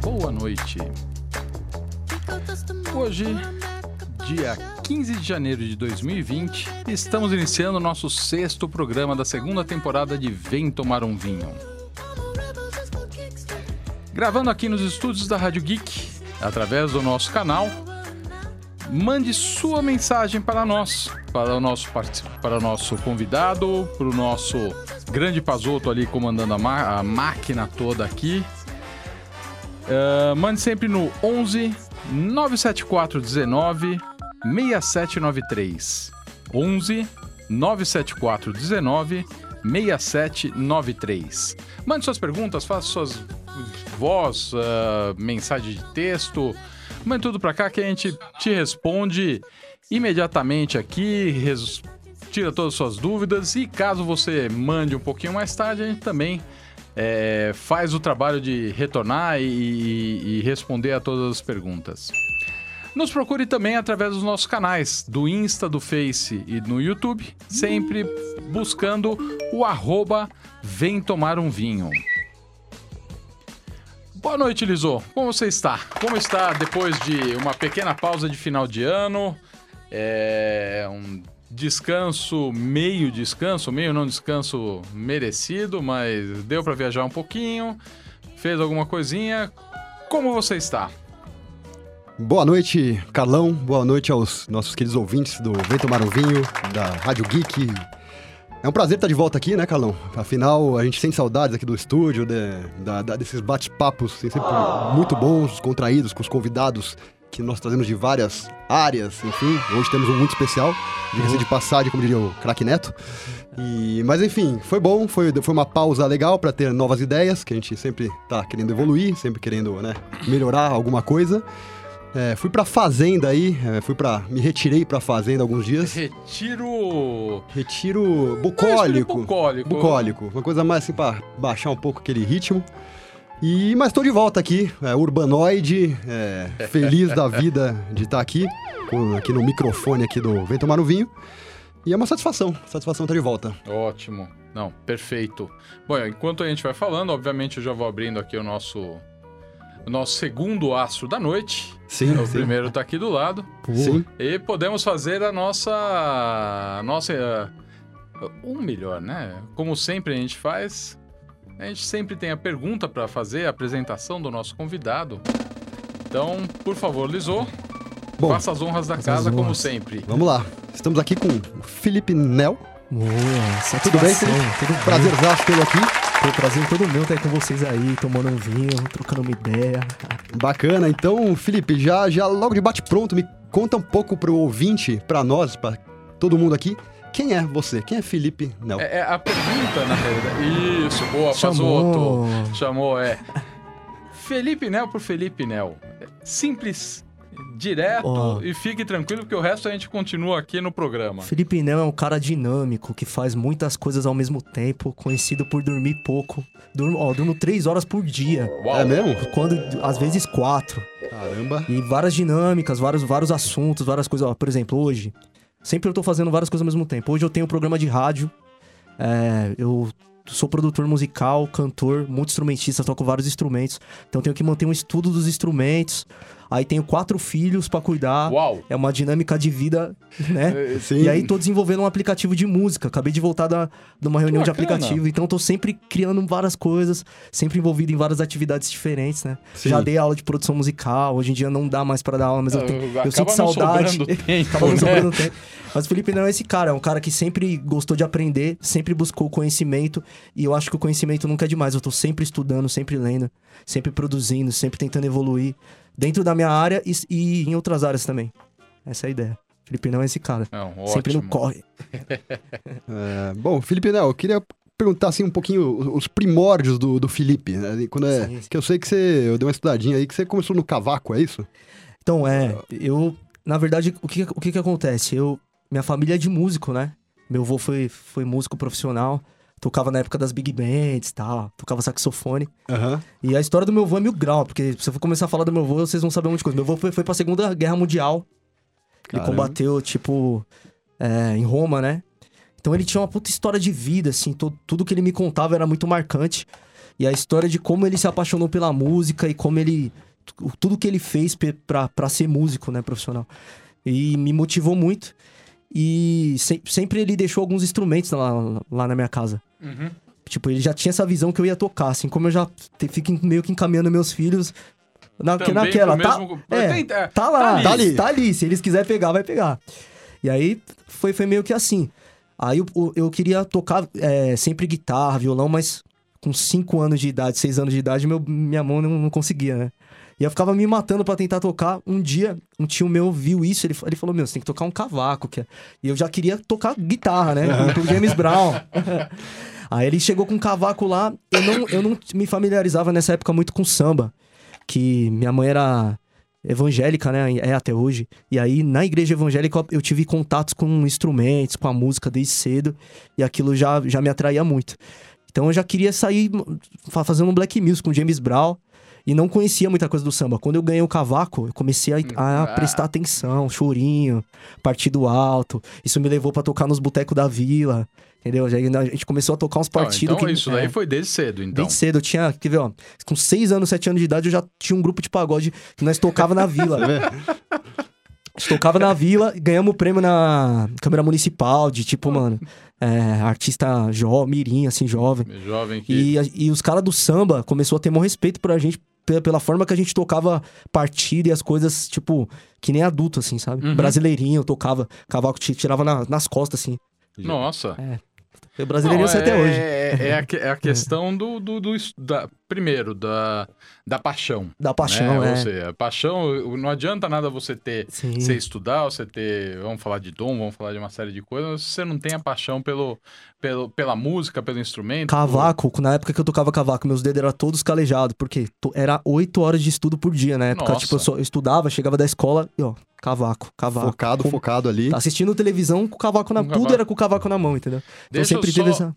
boa noite. Hoje, dia 15 de janeiro de 2020, estamos iniciando o nosso sexto programa da segunda temporada de Vem Tomar um Vinho. Gravando aqui nos estúdios da Rádio Geek, através do nosso canal, mande sua mensagem para nós, para o nosso, para o nosso convidado, para o nosso grande Pazoto ali comandando a, a máquina toda aqui. Uh, mande sempre no 11 974 19 6793. 11 974 19 6793. Mande suas perguntas, faça suas voz, uh, mensagem de texto, mande tudo para cá que a gente te responde imediatamente aqui, res... tira todas as suas dúvidas e caso você mande um pouquinho mais tarde, a gente também é, faz o trabalho de retornar e, e responder a todas as perguntas. Nos procure também através dos nossos canais, do Insta, do Face e no YouTube, sempre buscando o arroba Vem Tomar um Vinho. Boa noite, Lisô. Como você está? Como está depois de uma pequena pausa de final de ano? É um descanso, meio descanso, meio não descanso merecido, mas deu para viajar um pouquinho, fez alguma coisinha. Como você está? Boa noite, Carlão. Boa noite aos nossos queridos ouvintes do Vento Marovinho, da Rádio Geek. É um prazer estar de volta aqui, né, Carlão? Afinal, a gente sente saudades aqui do estúdio, de, da, da, desses bate-papos sempre muito bons, contraídos, com os convidados que nós trazemos de várias áreas, enfim. Hoje temos um muito especial, diga-se de passagem, como diria o craque Neto. E, mas enfim, foi bom, foi, foi uma pausa legal para ter novas ideias, que a gente sempre tá querendo evoluir, sempre querendo né, melhorar alguma coisa. É, fui pra fazenda aí, é, fui para Me retirei pra fazenda alguns dias. Retiro. Retiro bucólico. bucólico. Bucólico. Uma coisa mais assim pra baixar um pouco aquele ritmo. E, mas estou de volta aqui, é, urbanoide, é, feliz da vida de estar aqui, com, aqui no microfone aqui do Vem Tomar no Vinho. E é uma satisfação, satisfação estar de volta. Ótimo. Não, perfeito. Bom, enquanto a gente vai falando, obviamente eu já vou abrindo aqui o nosso o nosso segundo astro da noite. Sim. O sim. primeiro está aqui do lado. Sim. E podemos fazer a nossa. A nossa. Um melhor, né? Como sempre a gente faz, a gente sempre tem a pergunta para fazer, a apresentação do nosso convidado. Então, por favor, Lisô, Bom, faça as honras da casa, honras. como sempre. Vamos lá. Estamos aqui com o Felipe Nel. Boa, Tudo bem, Felipe? Tudo bem. Prazerzaço tê-lo aqui. Foi prazer todo meu estar aí com vocês aí, tomando um vinho, trocando uma ideia. Bacana. Então, Felipe, já, já logo de bate pronto, me conta um pouco pro ouvinte, para nós, para todo mundo aqui, quem é você? Quem é Felipe Nel? É, é a pergunta, na realidade. Isso, boa, Chamou. Pazoto. Chamou, é. Felipe Nel por Felipe Nel. Simples, direto oh. e fique tranquilo porque o resto a gente continua aqui no programa. Felipe Nel é um cara dinâmico que faz muitas coisas ao mesmo tempo, conhecido por dormir pouco. Durmo, ó, durmo três horas por dia. Uau. É mesmo? Quando, às vezes quatro. Caramba. E várias dinâmicas, vários, vários assuntos, várias coisas. Ó, por exemplo, hoje, Sempre eu tô fazendo várias coisas ao mesmo tempo. Hoje eu tenho um programa de rádio. É, eu sou produtor musical, cantor, muito instrumentista, toco vários instrumentos. Então tenho que manter um estudo dos instrumentos. Aí tenho quatro filhos para cuidar. Uau! É uma dinâmica de vida, né? É, sim. E aí tô desenvolvendo um aplicativo de música. Acabei de voltar da, de uma reunião de aplicativo. Então tô sempre criando várias coisas, sempre envolvido em várias atividades diferentes, né? Sim. Já dei aula de produção musical. Hoje em dia não dá mais para dar aula, mas eu, tenho, eu sinto saudade. Tempo, Acaba né? sobrando tempo. Mas o Felipe não é esse cara, é um cara que sempre gostou de aprender, sempre buscou conhecimento, e eu acho que o conhecimento nunca é demais. Eu tô sempre estudando, sempre lendo, sempre produzindo, sempre tentando evoluir dentro da minha área e, e em outras áreas também. Essa é a ideia. Felipe não é esse cara. Não, sempre não corre. é, bom, Felipe Nel, eu queria perguntar assim um pouquinho os primórdios do, do Felipe, né? Quando é, sim, sim. que eu sei que você, eu dei uma estudadinha aí que você começou no cavaco, é isso? Então, é, eu, na verdade, o que, o que que acontece? Eu, minha família é de músico, né? Meu avô foi, foi músico profissional, tocava na época das big bands e tal, tocava saxofone. Uhum. E a história do meu avô é mil grau, porque se eu for começar a falar do meu avô, vocês vão saber um monte de coisa. Meu avô foi, foi pra Segunda Guerra Mundial. Caramba. Ele combateu, tipo, é, em Roma, né? Então ele tinha uma puta história de vida, assim, to, tudo que ele me contava era muito marcante. E a história de como ele se apaixonou pela música e como ele. Tudo que ele fez pra ser músico, né, profissional. E me motivou muito. E se- sempre ele deixou alguns instrumentos lá, lá na minha casa. Uhum. Tipo, ele já tinha essa visão que eu ia tocar, assim, como eu já te- fico meio que encaminhando meus filhos na, Também naquela. Tá, mesmo- é, Tem- é, tá lá, tá ali. tá ali. Se eles quiserem pegar, vai pegar. E aí foi, foi meio que assim. Aí eu, eu- eu queria tocar é, sempre guitarra, violão, mas com 5 anos de idade, 6 anos de idade, meu, minha mão não, não conseguia, né? E eu ficava me matando pra tentar tocar. Um dia, um tio meu viu isso, ele, ele falou: Meu, você tem que tocar um cavaco. Que é... E eu já queria tocar guitarra, né? Com James Brown. Aí ele chegou com um cavaco lá. Eu não, eu não me familiarizava nessa época muito com samba. Que minha mãe era evangélica, né? É até hoje. E aí, na igreja evangélica, eu tive contatos com instrumentos, com a música desde cedo. E aquilo já, já me atraía muito. Então eu já queria sair fa- fazendo um black music com James Brown. E não conhecia muita coisa do samba. Quando eu ganhei o cavaco, eu comecei a, a Ah. prestar atenção, chorinho, partido alto. Isso me levou pra tocar nos botecos da vila, entendeu? Já- A gente começou a tocar uns Ah, partidos então que... isso é. daí foi desde cedo, então. Desde cedo, eu tinha, quer ver, ó, com 6 anos, 7 anos de idade, eu já tinha um grupo de pagode que nós tocava na vila. A gente tocava na vila, ganhamos o prêmio na Câmara Municipal, de tipo, mano, é, artista jovem, mirim, assim, jovem. Jovem que... E, a- e os caras do samba começou a ter maior respeito por a gente, pela, forma que a gente tocava partida e as coisas, tipo, que nem adulto, assim, sabe? Uhum. Brasileirinho, eu tocava, cavaco ti- tirava na- nas costas, assim. Nossa. Eu brasileirinho Não, sei até é, hoje. É, é a, é a questão do, do, do da, primeiro, da, da paixão. Da paixão, né? é. Ou seja, paixão, não adianta nada você ter, Sim. você estudar, você ter, vamos falar de dom, vamos falar de uma série de coisas, mas se você não tem a paixão pelo, pelo, pela música, pelo instrumento. Cavaco, na época que eu tocava cavaco, meus dedos eram todos calejados, porque era oito horas de estudo por dia na época. Nossa. Tipo, eu, só, eu estudava, chegava da escola e, ó, cavaco, cavaco. Focado, Com- focado ali. Tá assistindo televisão com o cavaco na Com Tudo cavaco. era com o cavaco na mão, entendeu? Então Deixa sempre eu teve só essa.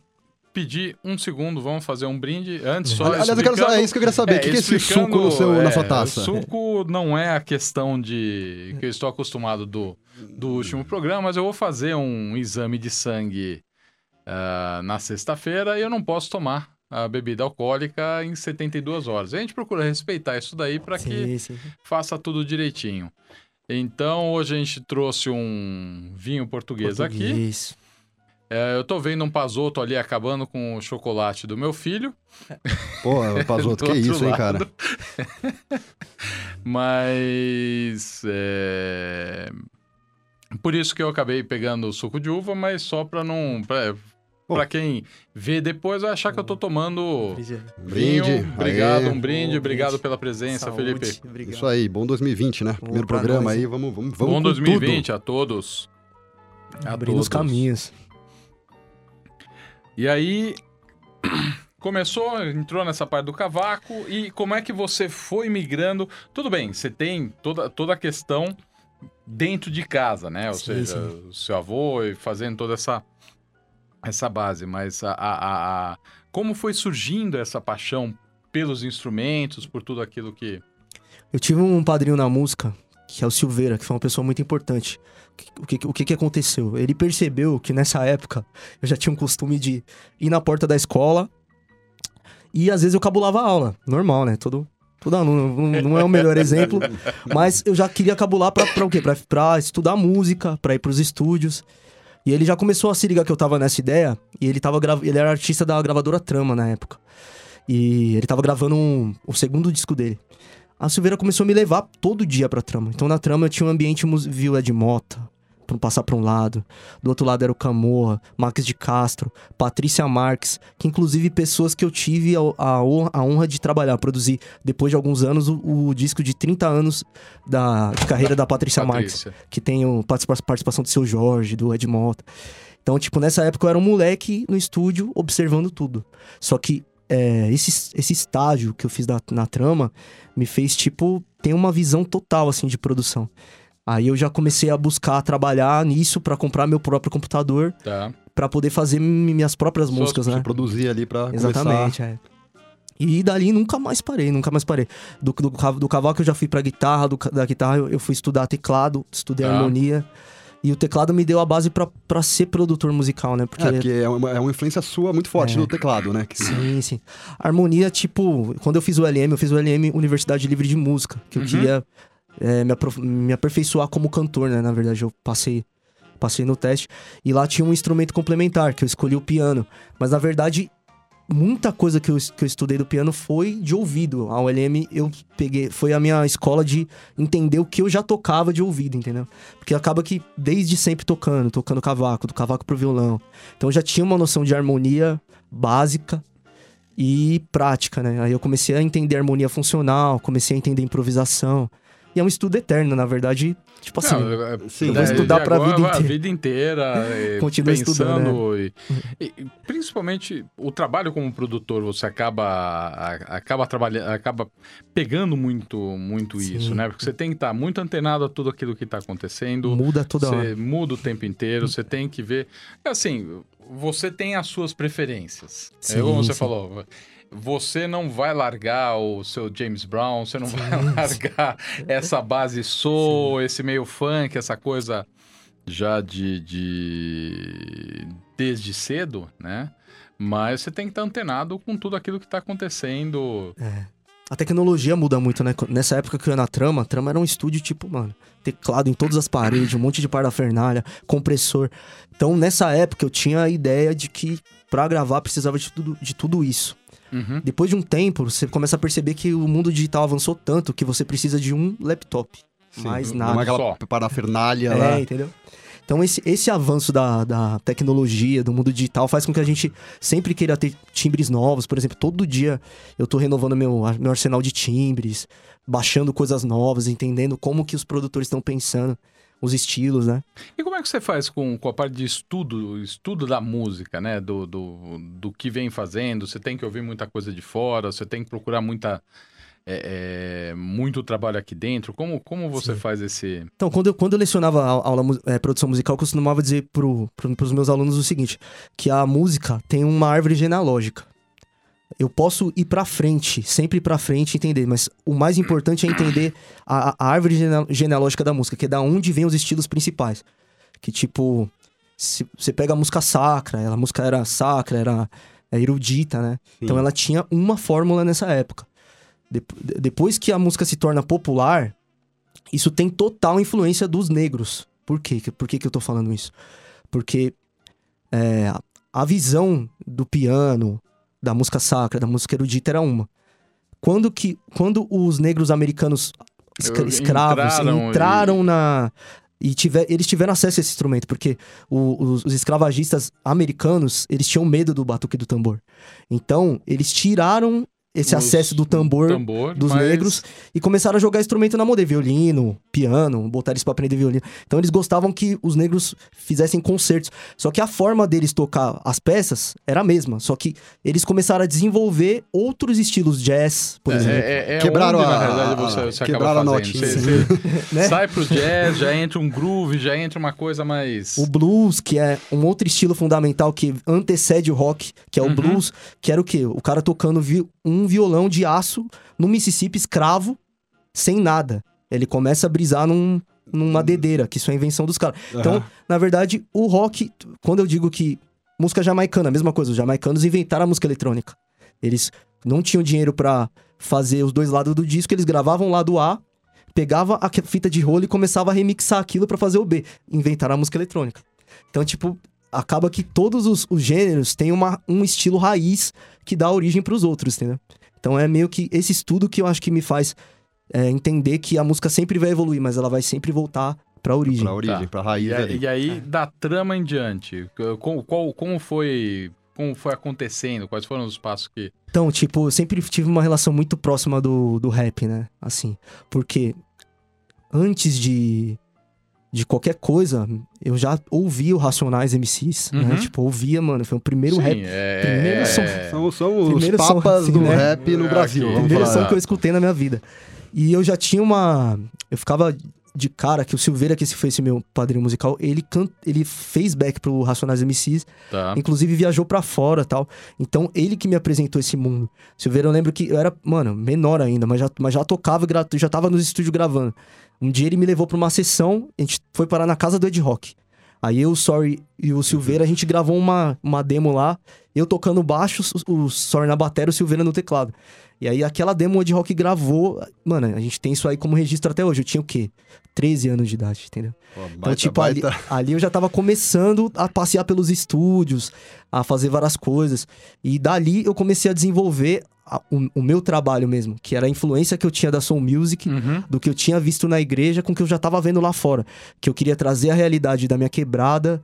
Pedir um segundo, vamos fazer um brinde. Antes, só Aliás, eu quero saber, é isso que eu queria saber. o que, que é esse suco no seu, na é, sua taça? Suco não é a questão de que eu estou acostumado do, do último programa, mas eu vou fazer um exame de sangue ah, na sexta-feira e eu não posso tomar a bebida alcoólica em 72 horas. A gente procura respeitar isso daí para que Sim, faça tudo direitinho. Então, hoje a gente trouxe um vinho português, aqui. É, eu tô vendo um pasoto ali acabando com o chocolate do meu filho. Pô, Pazoto, que isso, hein, lado. cara? Mas. é, Por isso que eu acabei pegando o suco de uva, mas só pra não. Pra, Bom. pra quem vê depois vai achar que eu tô tomando vinho. Brinde. Obrigado, Aê. um brinde. Bom Obrigado brinde. pela presença, Saúde, Felipe. Obrigado. Isso aí, bom 2020, né? Primeiro pra programa nós, aí, hein? vamos, vamos, vamos Bom com 2020 a todos. A Abrindo os todos. caminhos. E aí. Começou, entrou nessa parte do cavaco e como é que você foi migrando? Tudo bem, você tem toda, toda a questão dentro de casa, né? Ou Sim, seja, o seu avô e fazendo toda essa, essa base, mas a- a- a- como foi surgindo essa paixão pelos instrumentos, por tudo aquilo que. Eu tive um padrinho na música, que é o Silveira, que foi uma pessoa muito importante. O que, o que, que aconteceu? Ele percebeu que nessa época eu já tinha um costume de ir na porta da escola e às vezes eu cabulava a aula. Normal, né? Todo, todo aluno não, não é o melhor exemplo, mas eu já queria cabular pra, pra o quê? Pra, pra estudar música, pra ir pros estúdios. E ele já começou a se ligar que eu tava nessa ideia, e ele, tava gra- ele era artista da gravadora Trama na época. E ele tava gravando um- o segundo disco dele a Silveira começou a me levar todo dia pra trama. Então na trama eu tinha um ambiente Vila de Mota, pra não passar pra um lado. Do outro lado era o Camorra, Max de Castro, Patrícia Marques, que inclusive pessoas que eu tive a, a honra, a honra de trabalhar, produzir depois de alguns anos o, o disco de 30 anos da, de carreira da Patrícia, Marques Patrícia. que tem o participa- participação do seu Jorge, do Ed Mota. Então, tipo, nessa época eu era um moleque no estúdio observando tudo. Só que é, esse, esse estágio que eu fiz na, na trama me fez, tipo, ter uma visão total, assim, de produção. Aí eu já comecei a buscar trabalhar nisso pra comprar meu próprio computador, Tá. pra poder fazer mi- minhas próprias Suas- músicas, né? Produzir ali pra Exatamente, é. E dali nunca mais parei, nunca mais parei. Do, do, do cavaco eu já fui pra guitarra, do da guitarra eu, eu fui estudar teclado, estudei Tá. harmonia. E o teclado me deu a base pra, pra ser produtor musical, né? É, porque é uma, é uma influência sua muito forte É. no teclado, né? Que- Sim, sim. Harmonia, tipo, quando eu fiz o LM, eu fiz o LM Universidade Livre de Música, que eu Uhum. queria é, me, aprof- me aperfeiçoar como cantor, né? Na verdade, eu passei, passei no teste. E lá tinha um instrumento complementar, que eu escolhi o piano. Mas na verdade, muita coisa que eu, que eu estudei do piano foi de ouvido. A ULM eu peguei, foi a minha escola de entender o que eu já tocava de ouvido, entendeu? Porque acaba que desde sempre tocando, tocando cavaco, do cavaco pro violão. Então eu já tinha uma noção de harmonia básica e prática, né? Aí eu comecei a entender harmonia funcional, comecei a entender improvisação. E é um estudo eterno, na verdade, tipo assim. Não, é- Sim, é- vou estudar de pra agora, vida a inteira. vida inteira, é, Continua pensando e, e- e principalmente o trabalho como produtor, você acaba a- acaba trabalhando, acaba pegando muito muito Sim. isso, né? Porque você tem que estar muito antenado a tudo aquilo que está acontecendo. muda toda você hora. muda o tempo inteiro, você tem que ver. Assim, você tem as suas preferências. é Sim, como você sim. falou. Você não vai largar o seu James Brown, você não vai largar essa base soul, esse meio funk, essa coisa já de, de desde cedo, né? Mas você tem que estar antenado com tudo aquilo que está acontecendo. A tecnologia muda muito, né? Nessa época que eu ia na Trama, a Trama era um estúdio tipo, mano, teclado em todas as paredes, um monte de parafernália, compressor. Então, nessa época, eu tinha a ideia de que pra gravar precisava de tudo, de tudo isso. Uhum. Depois de um tempo, você começa a perceber que o mundo digital avançou tanto que você precisa de um laptop. Sim, mais não nada. é aquela Só. parafernália É, lá. entendeu? Então, esse, esse avanço da, da tecnologia, do mundo digital, faz com que a gente sempre queira ter timbres novos. Por exemplo, todo dia eu tô renovando meu, meu arsenal de timbres, baixando coisas novas, entendendo como que os produtores estão pensando, os estilos, né? E como é que você faz com, com a parte de estudo, estudo da música, né? Do, do, do que vem fazendo? Você tem que ouvir muita coisa de fora, você tem que procurar muita, é, é, muito trabalho aqui dentro. Como, como você Sim. faz esse. Então, quando eu, quando eu lecionava a aula eh, produção musical, eu costumava dizer pro, pro, pros meus alunos o seguinte: que a música tem uma árvore genealógica. Eu posso ir pra frente, sempre pra frente entender, mas o mais importante é entender a, a árvore gene- genealógica da música, que é da onde vem os estilos principais. Que tipo, se você pega a música sacra, ela, a música era sacra, era é, erudita, né? Então ela tinha uma fórmula nessa época. De- depois que a música se torna popular, isso tem total influência dos negros. Por quê? Que- Por que, que eu tô falando isso? Porque é, a visão do piano, da música sacra, da música erudita era uma. Quando, que, quando os negros americanos escra- escravos entraram entraram, e- na. E tiver, eles tiveram acesso a esse instrumento, porque o- os, os escravagistas americanos, eles tinham medo do batuque do tambor. Então, eles tiraram esse os- acesso do tambor tambor, dos mas- negros e começaram a jogar instrumento na moda, violino, piano, botar eles pra aprender violino. Então eles gostavam que os negros fizessem concertos. Só que a forma deles tocar as peças era a mesma, só que eles começaram a desenvolver outros estilos jazz, por É, exemplo. é, é Quebraram onde, na a- realidade, você, você quebraram acaba a notinha. Você, você Né? sai pro jazz, já entra um groove, já entra uma coisa mais. O blues, que é um outro estilo fundamental que antecede o rock, que é o Uhum. blues, que era o quê? O cara tocando vi- um violão de aço no Mississippi escravo, sem nada. Ele começa a brisar num, numa dedeira, que isso é invenção dos caras. Então, Aham. na verdade, o rock, quando eu digo que música jamaicana, a mesma coisa, os jamaicanos inventaram a música eletrônica. Eles não tinham dinheiro pra fazer os dois lados do disco, eles gravavam o lado A, pegava a fita de rolo e começava a remixar aquilo pra fazer o B. Inventaram a música eletrônica. Então, tipo, acaba que todos os, os gêneros têm uma, um estilo raiz que dá origem pros outros, entendeu? Então é meio que esse estudo que eu acho que me faz é, entender que a música sempre vai evoluir, mas ela vai sempre voltar pra origem. Pra origem, Tá. pra raiz E, aí- ali. e aí, da trama em diante, como, qual- como foi. Como foi acontecendo? Quais foram os passos que. Então, tipo, eu sempre tive uma relação muito próxima do, do rap, né? Assim, porque antes de, de qualquer coisa, eu já ouvia o Racionais MCs, né? Uhum. Tipo, ouvia, mano, foi o primeiro Sim, rap. é, primeiro é- som- São, são os Primeiro som, papas assim, do né? rap no É, Brasil. aqui. Primeiro som que eu escutei na minha vida. E eu já tinha uma. Eu ficava de cara que o Silveira, que esse foi esse meu padrinho musical, ele, can... ele fez back pro Racionais MCs, Tá. inclusive viajou pra fora tal. Então, ele que me apresentou esse mundo. Silveira, eu lembro que eu era, mano, menor ainda, mas já, mas já tocava, já tava nos estúdios gravando. Um dia ele me levou pra uma sessão, a gente foi parar na casa do Ed Rock. Aí eu, o Sorry e o Silveira, a gente gravou uma, uma demo lá, eu tocando baixo, o, o Sorry na bateria, o Silveira no teclado. E aí aquela demo o Ed Rock gravou, mano, a gente tem isso aí como registro até hoje. Eu tinha o quê? 13 anos de idade, entendeu? Pô, Então, baita, tipo, ali, baita. ali eu já tava começando a passear pelos estúdios, a fazer várias coisas. E dali eu comecei a desenvolver a- o, o meu trabalho mesmo, que era a influência que eu tinha da Soul Music, Uhum. do que eu tinha visto na igreja com o que eu já tava vendo lá fora. Que eu queria trazer a realidade da minha quebrada,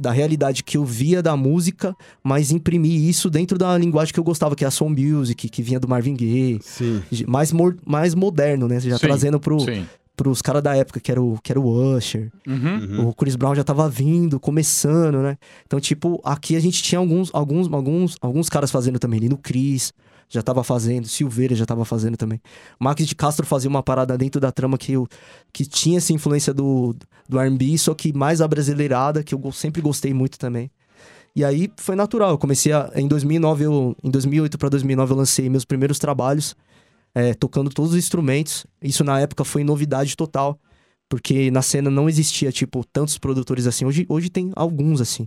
da realidade que eu via da música, mas imprimir isso dentro da linguagem que eu gostava, que é a Soul Music, que vinha do Marvin Gaye. Sim. Mais, mais moderno, né? Já Sim, trazendo pro, Sim. Pros caras da época, que era o, que era o Usher. Uhum. O Chris Brown já tava vindo, começando, né? Então, tipo, aqui a gente tinha alguns, alguns, alguns, alguns caras fazendo também. Lino Cris já tava fazendo, Silveira já tava fazendo também. Max de Castro fazia uma parada dentro da trama que, eu, que tinha essa influência do, do R&B, só que mais abrasileirada, que eu sempre gostei muito também. E aí foi natural, eu comecei a, em 2009, eu, em 2008 para 2009 eu lancei meus primeiros trabalhos, é, tocando todos os instrumentos. Isso na época foi novidade total. Porque na cena não existia, tipo, tantos produtores assim. Hoje, hoje tem alguns, assim,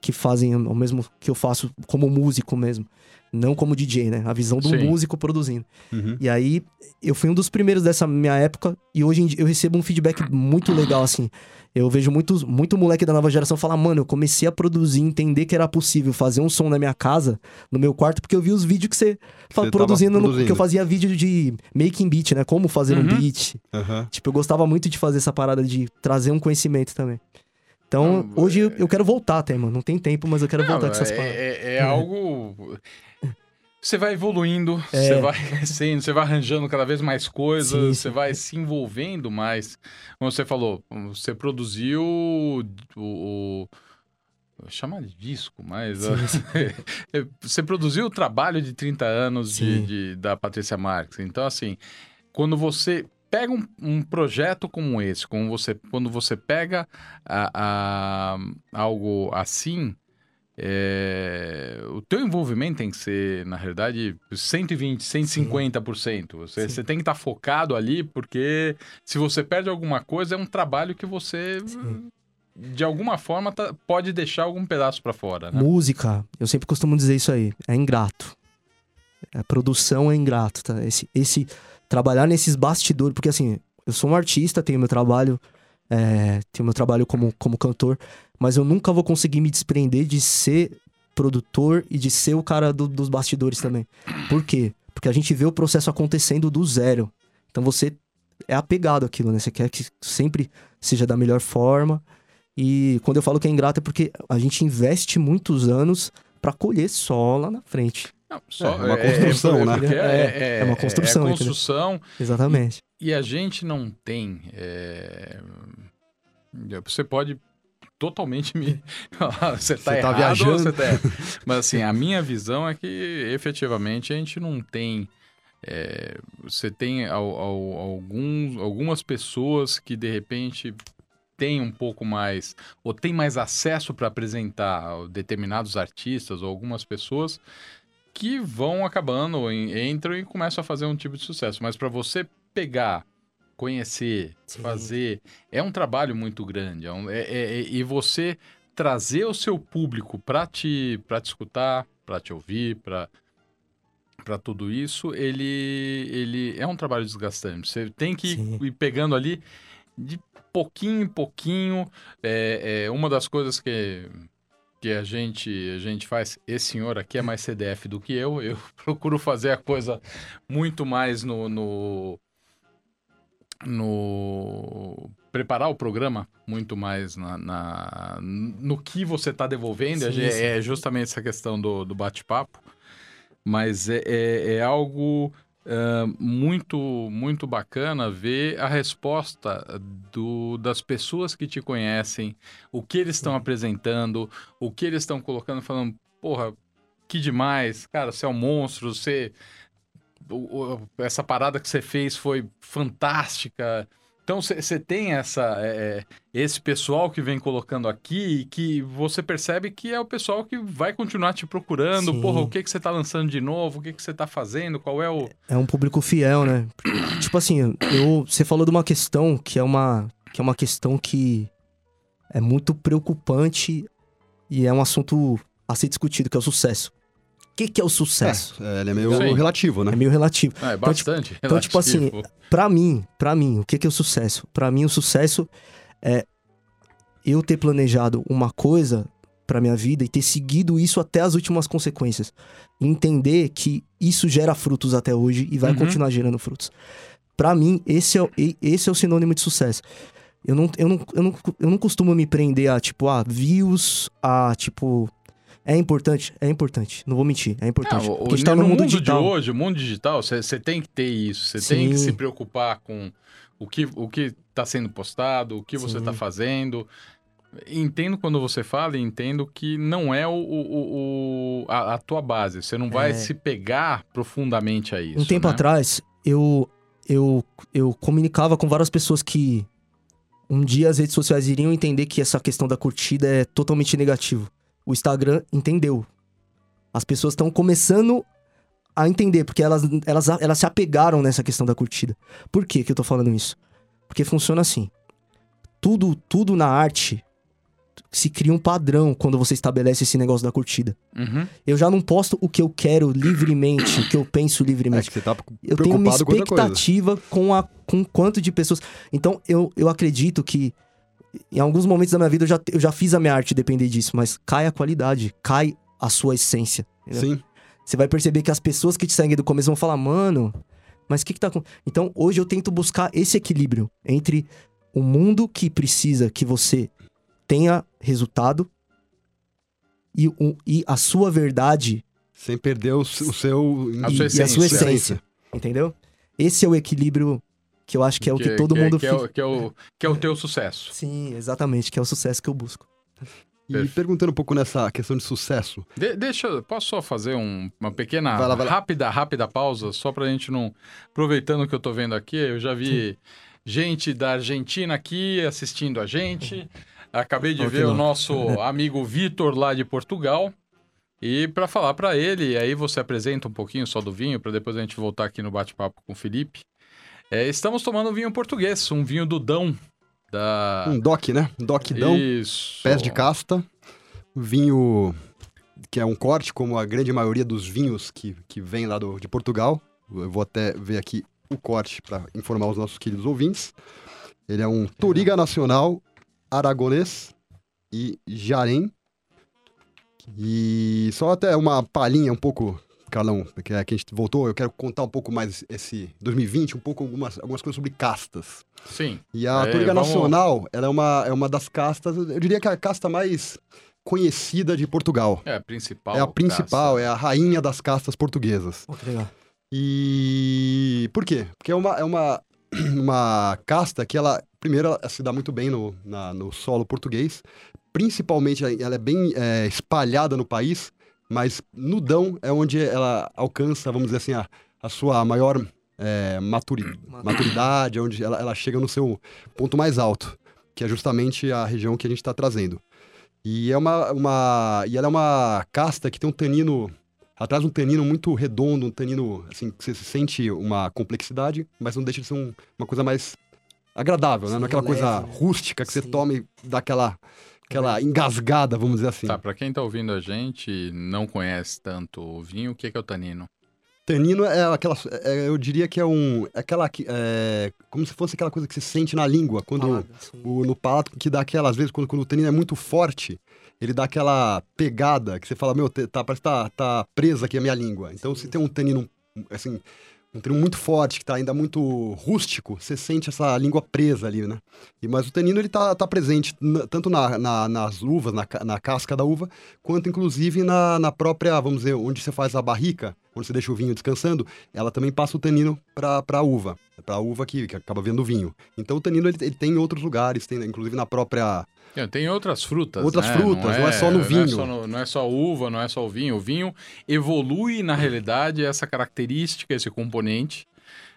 que fazem o mesmo que eu faço como músico mesmo. Não como DJ, né? A visão do Sim. músico produzindo. Uhum. E aí, eu fui um dos primeiros dessa minha época. E hoje em dia eu recebo um feedback muito legal, assim. Eu vejo muitos, muito moleque da nova geração falar, mano, eu comecei a produzir, entender que era possível fazer um som na minha casa, no meu quarto, porque eu vi os vídeos que você, Você tava produzindo, no- produzindo. que eu fazia vídeo de making beat, né? Como fazer um Uhum. beat. Aham. Tipo, eu gostava muito de fazer essa parada de trazer um conhecimento também. Então, Não, hoje eu, eu quero voltar até, mano. Não tem tempo, mas eu quero Não, voltar com essas é, paradas. é- é algo. Você vai evoluindo, É. você vai crescendo, você vai arranjando cada vez mais coisas, Sim, você sim. vai se envolvendo mais. Como você falou, você produziu o. o chamar de disco, mas você produziu o trabalho de 30 anos de, de- da Patrícia Marques. Então, assim, quando você pega um, um projeto como esse, como você, quando você pega a- a- algo assim, é, o teu envolvimento tem que ser, na realidade, 120, 150%. Você, Sim. você tem que estar focado ali, porque se você perde alguma coisa, é um trabalho que você, Sim. de alguma forma, tá- pode deixar algum pedaço para fora, né? Música, eu sempre costumo dizer isso aí, é ingrato. A produção é ingrato, tá? Esse, esse trabalhar nesses bastidores, porque assim, eu sou um artista, tenho meu trabalho, é, tenho meu trabalho como, como cantor, mas eu nunca vou conseguir me desprender de ser produtor e de ser o cara do- dos bastidores também. Por quê? Porque a gente vê o processo acontecendo do zero. Então você é apegado àquilo, né? Você quer que sempre seja da melhor forma. E quando eu falo que é ingrato é porque a gente investe muitos anos pra colher só lá na frente. Não, só- É, uma construção, né? porque É, é uma construção, É, construção Exatamente. e a gente não tem. é, Você pode totalmente me. você tá Você tá viajando. você tá... Mas assim, a minha visão é que efetivamente a gente não tem. é, Você tem al- al- alguns, algumas pessoas que de repente têm um pouco mais, ou tem mais acesso para apresentar determinados artistas ou algumas pessoas que vão acabando, en- entram e começam a fazer um tipo de sucesso. Mas para você pegar, conhecer, Sim. fazer, é um trabalho muito grande. é um- é- é- é- e você trazer o seu público para te, pra te escutar, para te ouvir, para para tudo isso, ele, ele é um trabalho desgastante. Você tem que Sim. ir pegando ali de pouquinho em pouquinho. É, é uma das coisas que, que a, gente, a gente faz. Esse senhor aqui é mais CDF do que eu. Eu procuro fazer a coisa muito mais no. no no preparar o programa muito mais na, na- no que você está devolvendo Sim, é, sim. é justamente essa questão do, do bate-papo mas é, é, é algo ah, muito muito bacana ver a resposta do, das pessoas que te conhecem, o que eles estão apresentando, o que eles estão colocando, falando, porra, que demais, cara, você é um monstro, você essa parada que você fez foi fantástica. Então você tem essa, é, esse pessoal que vem colocando aqui e que você percebe que é o pessoal que vai continuar te procurando. Sim. Porra, o que, que você tá lançando de novo? O que, que você tá fazendo? Qual é o. É um público fiel, né? tipo assim, eu, você falou de uma questão que é uma, que é uma questão que é muito preocupante e é um assunto a ser discutido, que é o sucesso. O que, que é o sucesso? É, ele é meio Sim. relativo, né? É, meio relativo. É, Então, tipo- bastante. então, tipo assim, relativo. Pra mim, pra mim, o que, que é o sucesso? Pra mim, o sucesso é eu ter planejado uma coisa pra minha vida e ter seguido isso até as últimas consequências. Entender que isso gera frutos até hoje e vai Uhum. continuar gerando frutos. Pra mim, esse é, o- esse é o sinônimo de sucesso. Eu não, eu, não, eu, não, eu não costumo me prender a, tipo, a views, a, tipo... É importante? É importante. Não vou mentir, é importante. Não, o- a gente tá no, mundo, digital. de hoje, o mundo digital, você tem que ter isso. Você tem que se preocupar com o que o que está sendo postado, o que você Sim. está fazendo. Entendo quando você fala e entendo que não é o, o- o- a, a tua base. Você não vai É. se pegar profundamente a isso. Um tempo né? atrás, eu, eu, eu comunicava com várias pessoas que um dia as redes sociais iriam entender que essa questão da curtida é totalmente negativo. O Instagram entendeu. As pessoas estão começando a entender, porque elas, elas, elas se apegaram nessa questão da curtida. Por que, que eu tô falando isso? Porque funciona assim. Tudo, tudo na arte se cria um padrão quando você estabelece esse negócio da curtida. Uhum. Eu já não posto o que eu quero livremente, o que eu penso É livremente que você tá eu tenho uma expectativa com a com quanto de pessoas. Então, eu, eu acredito que em alguns momentos da minha vida eu já, eu já fiz a minha arte depender disso, mas cai a qualidade, cai a sua essência. entendeu? Sim. Você vai perceber que as pessoas que te seguem do começo vão falar, mano, mas o que que tá com. Então, hoje eu tento buscar esse equilíbrio entre o mundo que precisa que você tenha resultado e, o- e a sua verdade Sem perder o, o seu... A e, sua e a sua essência. essência. Entendeu? Esse é o equilíbrio que eu acho que é o que, todo que, mundo que é, fica. o, que, é o, que é o teu sucesso. Sim, exatamente, que é o sucesso que eu busco. E Perfeito. perguntando um pouco nessa questão de sucesso. De- deixa, eu- posso só fazer um- uma pequena, Vai lá, vai lá. rápida, rápida pausa, só pra gente não... Aproveitando o que eu tô vendo aqui, eu já vi gente da Argentina aqui assistindo a gente. Acabei de ver o nosso amigo Vitor lá de Portugal. E pra falar pra ele, aí você apresenta um pouquinho só do vinho, pra depois a gente voltar aqui no bate-papo com o Felipe. É, estamos tomando um vinho português, um vinho do Dão. Da... Um DOC, né? Um DOCdão, Isso. pés de casta. Vinho que é um corte, como a grande maioria dos vinhos que, que vem lá do, de Portugal. Eu vou até ver aqui o corte para informar os nossos queridos ouvintes. Ele é um Toriga Nacional Aragonês e Jarém. E só até uma palhinha um pouco, Carlão, que é que a gente voltou, eu quero contar um pouco mais esse 2020, um pouco algumas, algumas coisas sobre castas. Sim. E a É, vamos- Nacional, ela é uma, é uma das castas, eu diria que é a casta mais conhecida de Portugal. É a principal. é a principal, caça. é a rainha das castas portuguesas. Pô, que legal. E por quê? Porque é uma, é uma, uma casta que ela, primeiro, ela se dá muito bem no, na- no solo português, principalmente ela é bem é, espalhada no país, mas no Dão é onde ela alcança, vamos dizer assim, a, a sua maior é, maturi- maturidade, é onde ela, ela chega no seu ponto mais alto, que é justamente a região que a gente está trazendo. E, é uma, uma, e ela é uma casta que tem um tanino traz um tanino muito redondo, um tanino, assim, que você sente uma complexidade, mas não deixa de ser um- uma coisa mais agradável, né? Não é aquela leve, coisa né? rústica que você Sim. toma e dá aquela, aquela engasgada, vamos dizer assim. Tá, pra quem tá ouvindo a gente e não conhece tanto o vinho, o que que é o tanino? Tanino é aquela, é, eu diria que é um, é aquela, que- é, como se fosse aquela coisa que você sente na língua, quando sim. o, no palato, que dá aquela, às vezes, quando, quando o tanino é muito forte, ele dá aquela pegada que você fala, meu, tá, parece que tá, tá presa aqui a minha língua. Então, se tem um tanino, assim, um tanino muito forte, que tá ainda muito rústico, você sente essa língua presa ali, né? E, mas o tanino, ele tá, tá presente tanto na, na- nas uvas, na, na casca da uva, quanto, inclusive, na, na própria, vamos dizer, onde você faz a barrica, onde você deixa o vinho descansando, ela também passa o tanino pra, pra uva, pra uva que, que acaba vendo o vinho. Então, o tanino, ele, ele tem em outros lugares, tem, inclusive, na própria É, Tem outras frutas. Outras né? frutas, não é só no Não é vinho. só, no- não é só uva, não é só o vinho. O vinho evolui, na realidade, essa característica, esse componente,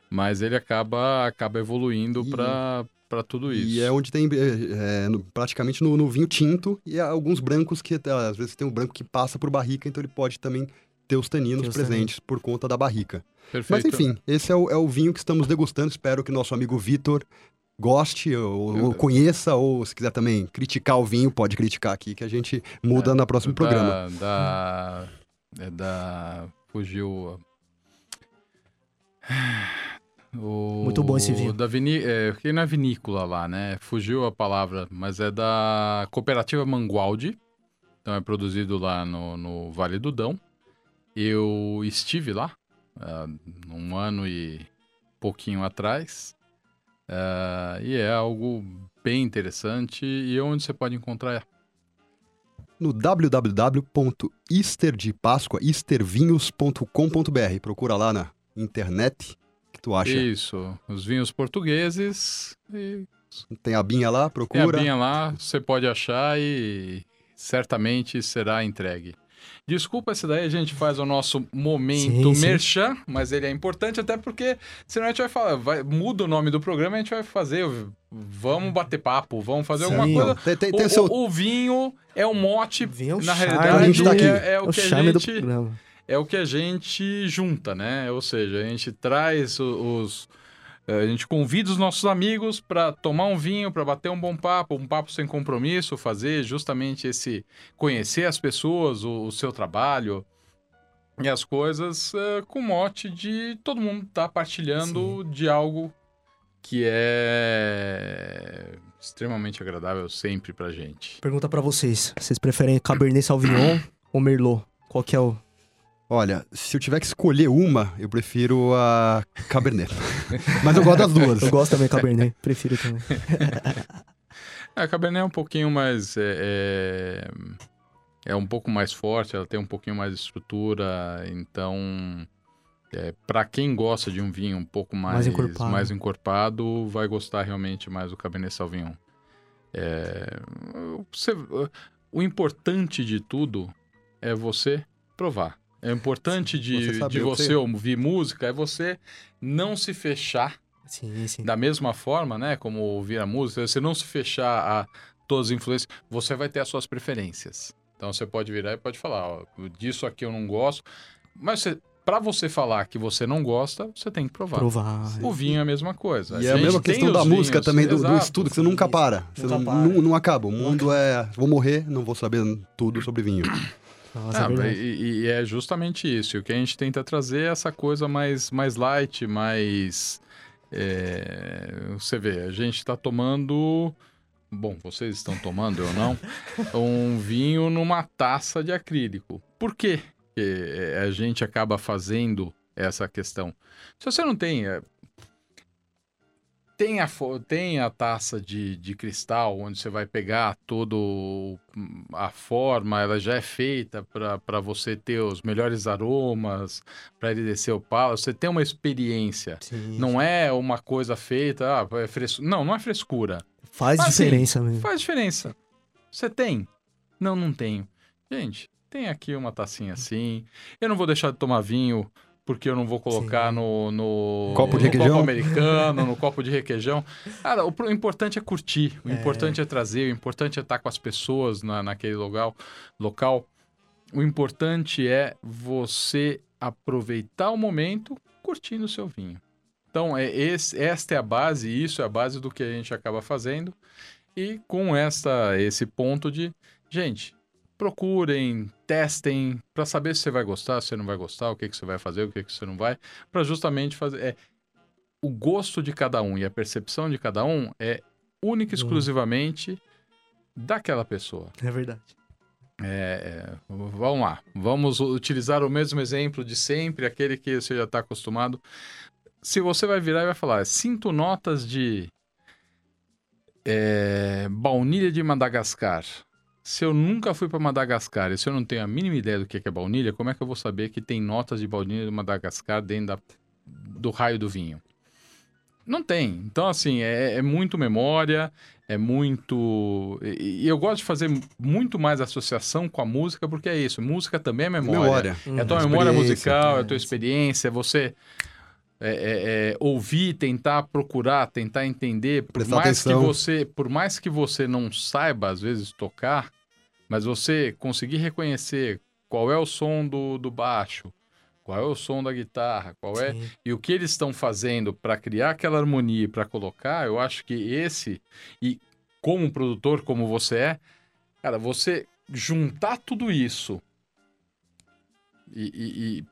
mas ele acaba, acaba evoluindo para para tudo isso. E é onde tem é, é, no, praticamente no, no, vinho tinto e alguns brancos que às vezes tem um branco que passa por barrica, então ele pode também ter os taninos presentes taninos. por conta da barrica. Perfeito. Mas enfim, esse é o, é o vinho que estamos degustando. Espero que nosso amigo Vitor goste ou, ou, conheça, ou se quiser também criticar o vinho, pode criticar aqui, que a gente muda é, no próximo da, programa. Da, é da. Fugiu. O, Muito bom esse vinho. Da vini, é, que não é vinícola lá, né? Fugiu a palavra, mas é da Cooperativa Mangualde. Então é produzido lá no, no Vale do Dão. Eu estive lá uh, um ano e pouquinho atrás. Uh, e é algo bem interessante. E onde você pode encontrar? No www.easterdepasqua.eastervinhos.com.br. Procura lá na internet que tu acha? Isso, os vinhos portugueses e... Tem a binha lá, procura. Tem a binha lá, você pode achar e certamente será entregue. Desculpa se daí a gente faz o nosso momento sim, merchan, sim. mas ele é importante até porque senão a gente vai falar, vai, muda o nome do programa e a gente vai fazer, vamos bater papo, vamos fazer sim. alguma coisa. Tem, tem, tem o, seu... o, vinho é o mote, vinho na realidade, tá é, é, o, o que a gente é o que a gente junta, né? Ou seja, a gente traz os. Eh, a gente convida os nossos amigos para tomar um vinho, para bater um bom papo, um papo sem compromisso, fazer justamente esse. conhecer as pessoas, o, o seu trabalho e as coisas uh, com mote de todo mundo estar tá partilhando Sim. de algo que é extremamente agradável sempre pra gente. Pergunta para vocês, vocês preferem Cabernet Sauvignon ou Merlot? Qual que é o Olha, se eu tiver que escolher uma, eu prefiro a Cabernet. Mas eu gosto das duas. Eu gosto também da Cabernet, prefiro também. a Cabernet é um pouquinho mais. É, é, é, um pouco mais forte, ela tem um pouquinho mais de estrutura, então. É, para quem gosta de um vinho um pouco mais, mais encorpado. mais, encorpado. vai gostar realmente mais do Cabernet Sauvignon. É, você, o importante de tudo é você provar. É importante de você, de você ouvir música é você não se fechar sim, sim. da mesma forma, né? Como ouvir a música, você não se fechar a todas as influências, você vai ter as suas preferências. Então você pode virar e pode falar, ó, disso aqui eu não gosto, mas você, para você falar que você não gosta, você tem que provar. Provar. O vinho é a mesma coisa. E a é a mesma questão da música vinhos, também, do, do, estudo, que você nunca para. Você não, não, não, acaba. O mundo é. Vou morrer, não vou saber tudo sobre vinho. Nossa, ah, é e, e, é justamente isso. O que a gente tenta trazer é essa coisa mais, mais light, mais. É, você vê, a gente está tomando. Bom, vocês estão tomando ou não? um vinho numa taça de acrílico. Por quê que é, a gente acaba fazendo essa questão? Se você não tem. Tem a, tem a taça de, de cristal, onde você vai pegar todo a forma, ela já é feita para você ter os melhores aromas, para ele descer o palo. Você tem uma experiência. Sim, não sim. é uma coisa feita, ah, é fres... não, não é frescura. Faz Mas, diferença assim, mesmo. Faz diferença. Você tem? Não, não tenho. Gente, tem aqui uma tacinha assim. Eu não vou deixar de tomar vinho porque eu não vou colocar no, no, copo, de no copo americano, no copo de requeijão. Cara, o, o importante é curtir, o é. importante é trazer, o importante é estar com as pessoas na, naquele local, local. O importante é você aproveitar o momento curtindo o seu vinho. Então, é esse, esta é a base, isso é a base do que a gente acaba fazendo. E com esta, esse ponto de, gente, procurem, testem, para saber se você vai gostar, se você não vai gostar, o que, que você vai fazer, o que, que você não vai, para justamente fazer. É, o gosto de cada um e a percepção de cada um é única e uhum. exclusivamente daquela pessoa. É verdade. É, é, vamos lá, vamos utilizar o mesmo exemplo de sempre, aquele que você já está acostumado. Se você vai virar e vai falar, sinto notas de é, baunilha de Madagascar se eu nunca fui para Madagascar e se eu não tenho a mínima ideia do que é baunilha, como é que eu vou saber que tem notas de baunilha de Madagascar dentro da, do raio do vinho? Não tem. Então, assim, é, é muito memória, é muito. E, e, eu gosto de fazer muito mais associação com a música, porque é isso. Música também é memória. memória. É a tua memória musical, é a tua experiência, é você. É, é, é, ouvir, tentar procurar, tentar entender, por Prestar mais atenção. que você, por mais que você não saiba às vezes tocar, mas você conseguir reconhecer qual é o som do, do baixo, qual é o som da guitarra, qual é Sim. e o que eles estão fazendo para criar aquela harmonia e para colocar, eu acho que esse e como produtor como você é, cara, você juntar tudo isso e, e- e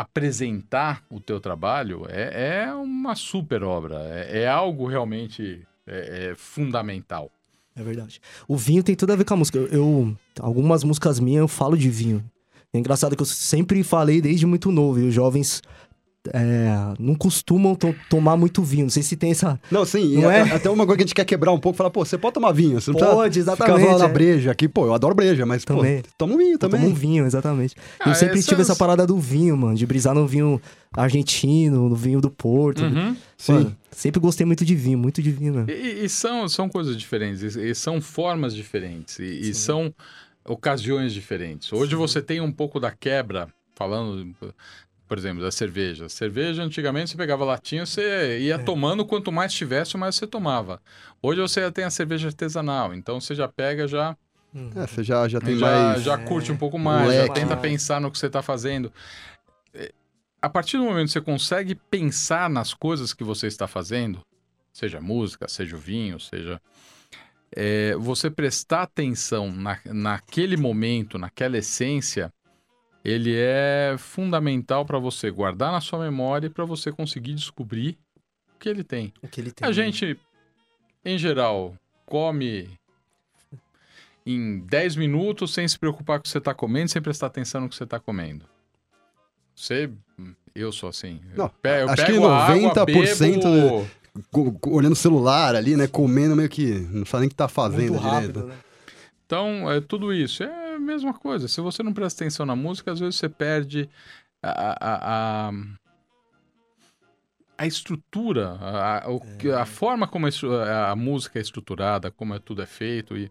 apresentar o teu trabalho é, é uma super obra, é, é algo realmente é- é fundamental. É verdade. O vinho tem tudo a ver com a música. Eu, eu- algumas músicas minhas eu falo de vinho. É engraçado que eu sempre falei desde muito novo. E os jovens é, não costumam to- tomar muito vinho. Não sei se tem essa. Não, sim, Não é? a- até uma coisa que a gente quer quebrar um pouco, falar, pô, você pode tomar vinho, você não Pode, exatamente, ficar é. na breja aqui, pô, eu adoro breja, mas, Também. pô, toma um vinho também. Toma um vinho, exatamente. Ah, eu sempre tive essa parada do vinho, mano. De brisar no vinho argentino, no vinho do Porto. Uhum. Sim. Mano, sempre gostei muito de vinho, muito de vinho, mano. E, e são, são coisas diferentes, e, e são formas diferentes, e, e são ocasiões diferentes. Hoje você tem um pouco da quebra, falando, por exemplo, da cerveja. Cerveja, antigamente, você pegava latinha, você ia tomando, quanto mais tivesse, mais você tomava. Hoje você já tem a cerveja artesanal, então você já pega, já, É, você já, já tem já, mais... já curte um pouco mais, já leque. tenta Mais. pensar no que você está fazendo. É, A partir do momento que você consegue pensar nas coisas que você está fazendo, seja música, seja o vinho, seja. é, você prestar atenção na, naquele momento, naquela essência, ele é fundamental para você guardar na sua memória e para você conseguir descobrir o que ele tem. O que ele tem. A gente, em geral, come em 10 minutos sem se preocupar com o que você está comendo, sem prestar atenção no que você está comendo. Você. Eu sou assim. Eu Não, eu acho pego que a água, 90% bebo... co- co- olhando o celular ali, né, comendo meio que não sabe nem o que tá fazendo muito rápido, direito. né? Então, é tudo isso. É mesma coisa. Se você não presta atenção na música, às vezes você perde a, a, a, a estrutura, a, a- o que- a forma como a, a música é estruturada, como é, tudo é feito e,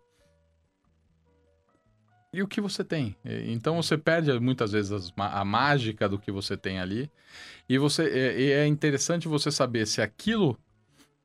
e o que você tem. Então você perde muitas vezes as a mágica do que você tem ali. E, você, é, e é interessante você saber se aquilo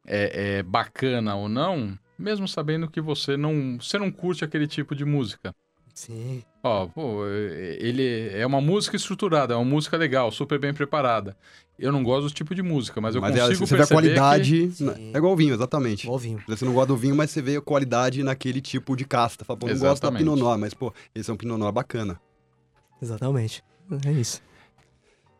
é, é bacana ou não, mesmo sabendo que você não, você não curte aquele tipo de música. Sim. Ó, pô, é- ele é uma música estruturada, é uma música legal, super bem preparada. Eu não gosto do tipo de música, mas eu Mas é, consigo você vê a perceber qualidade, que- Sim. é igual o vinho, exatamente. Igual vinho. Você não gosta do vinho, mas você vê a qualidade naquele tipo de casta. Fala, pô, não gosto da. Pinot Noir, mas, pô, esse é um Pinot Noir bacana. Exatamente. É isso.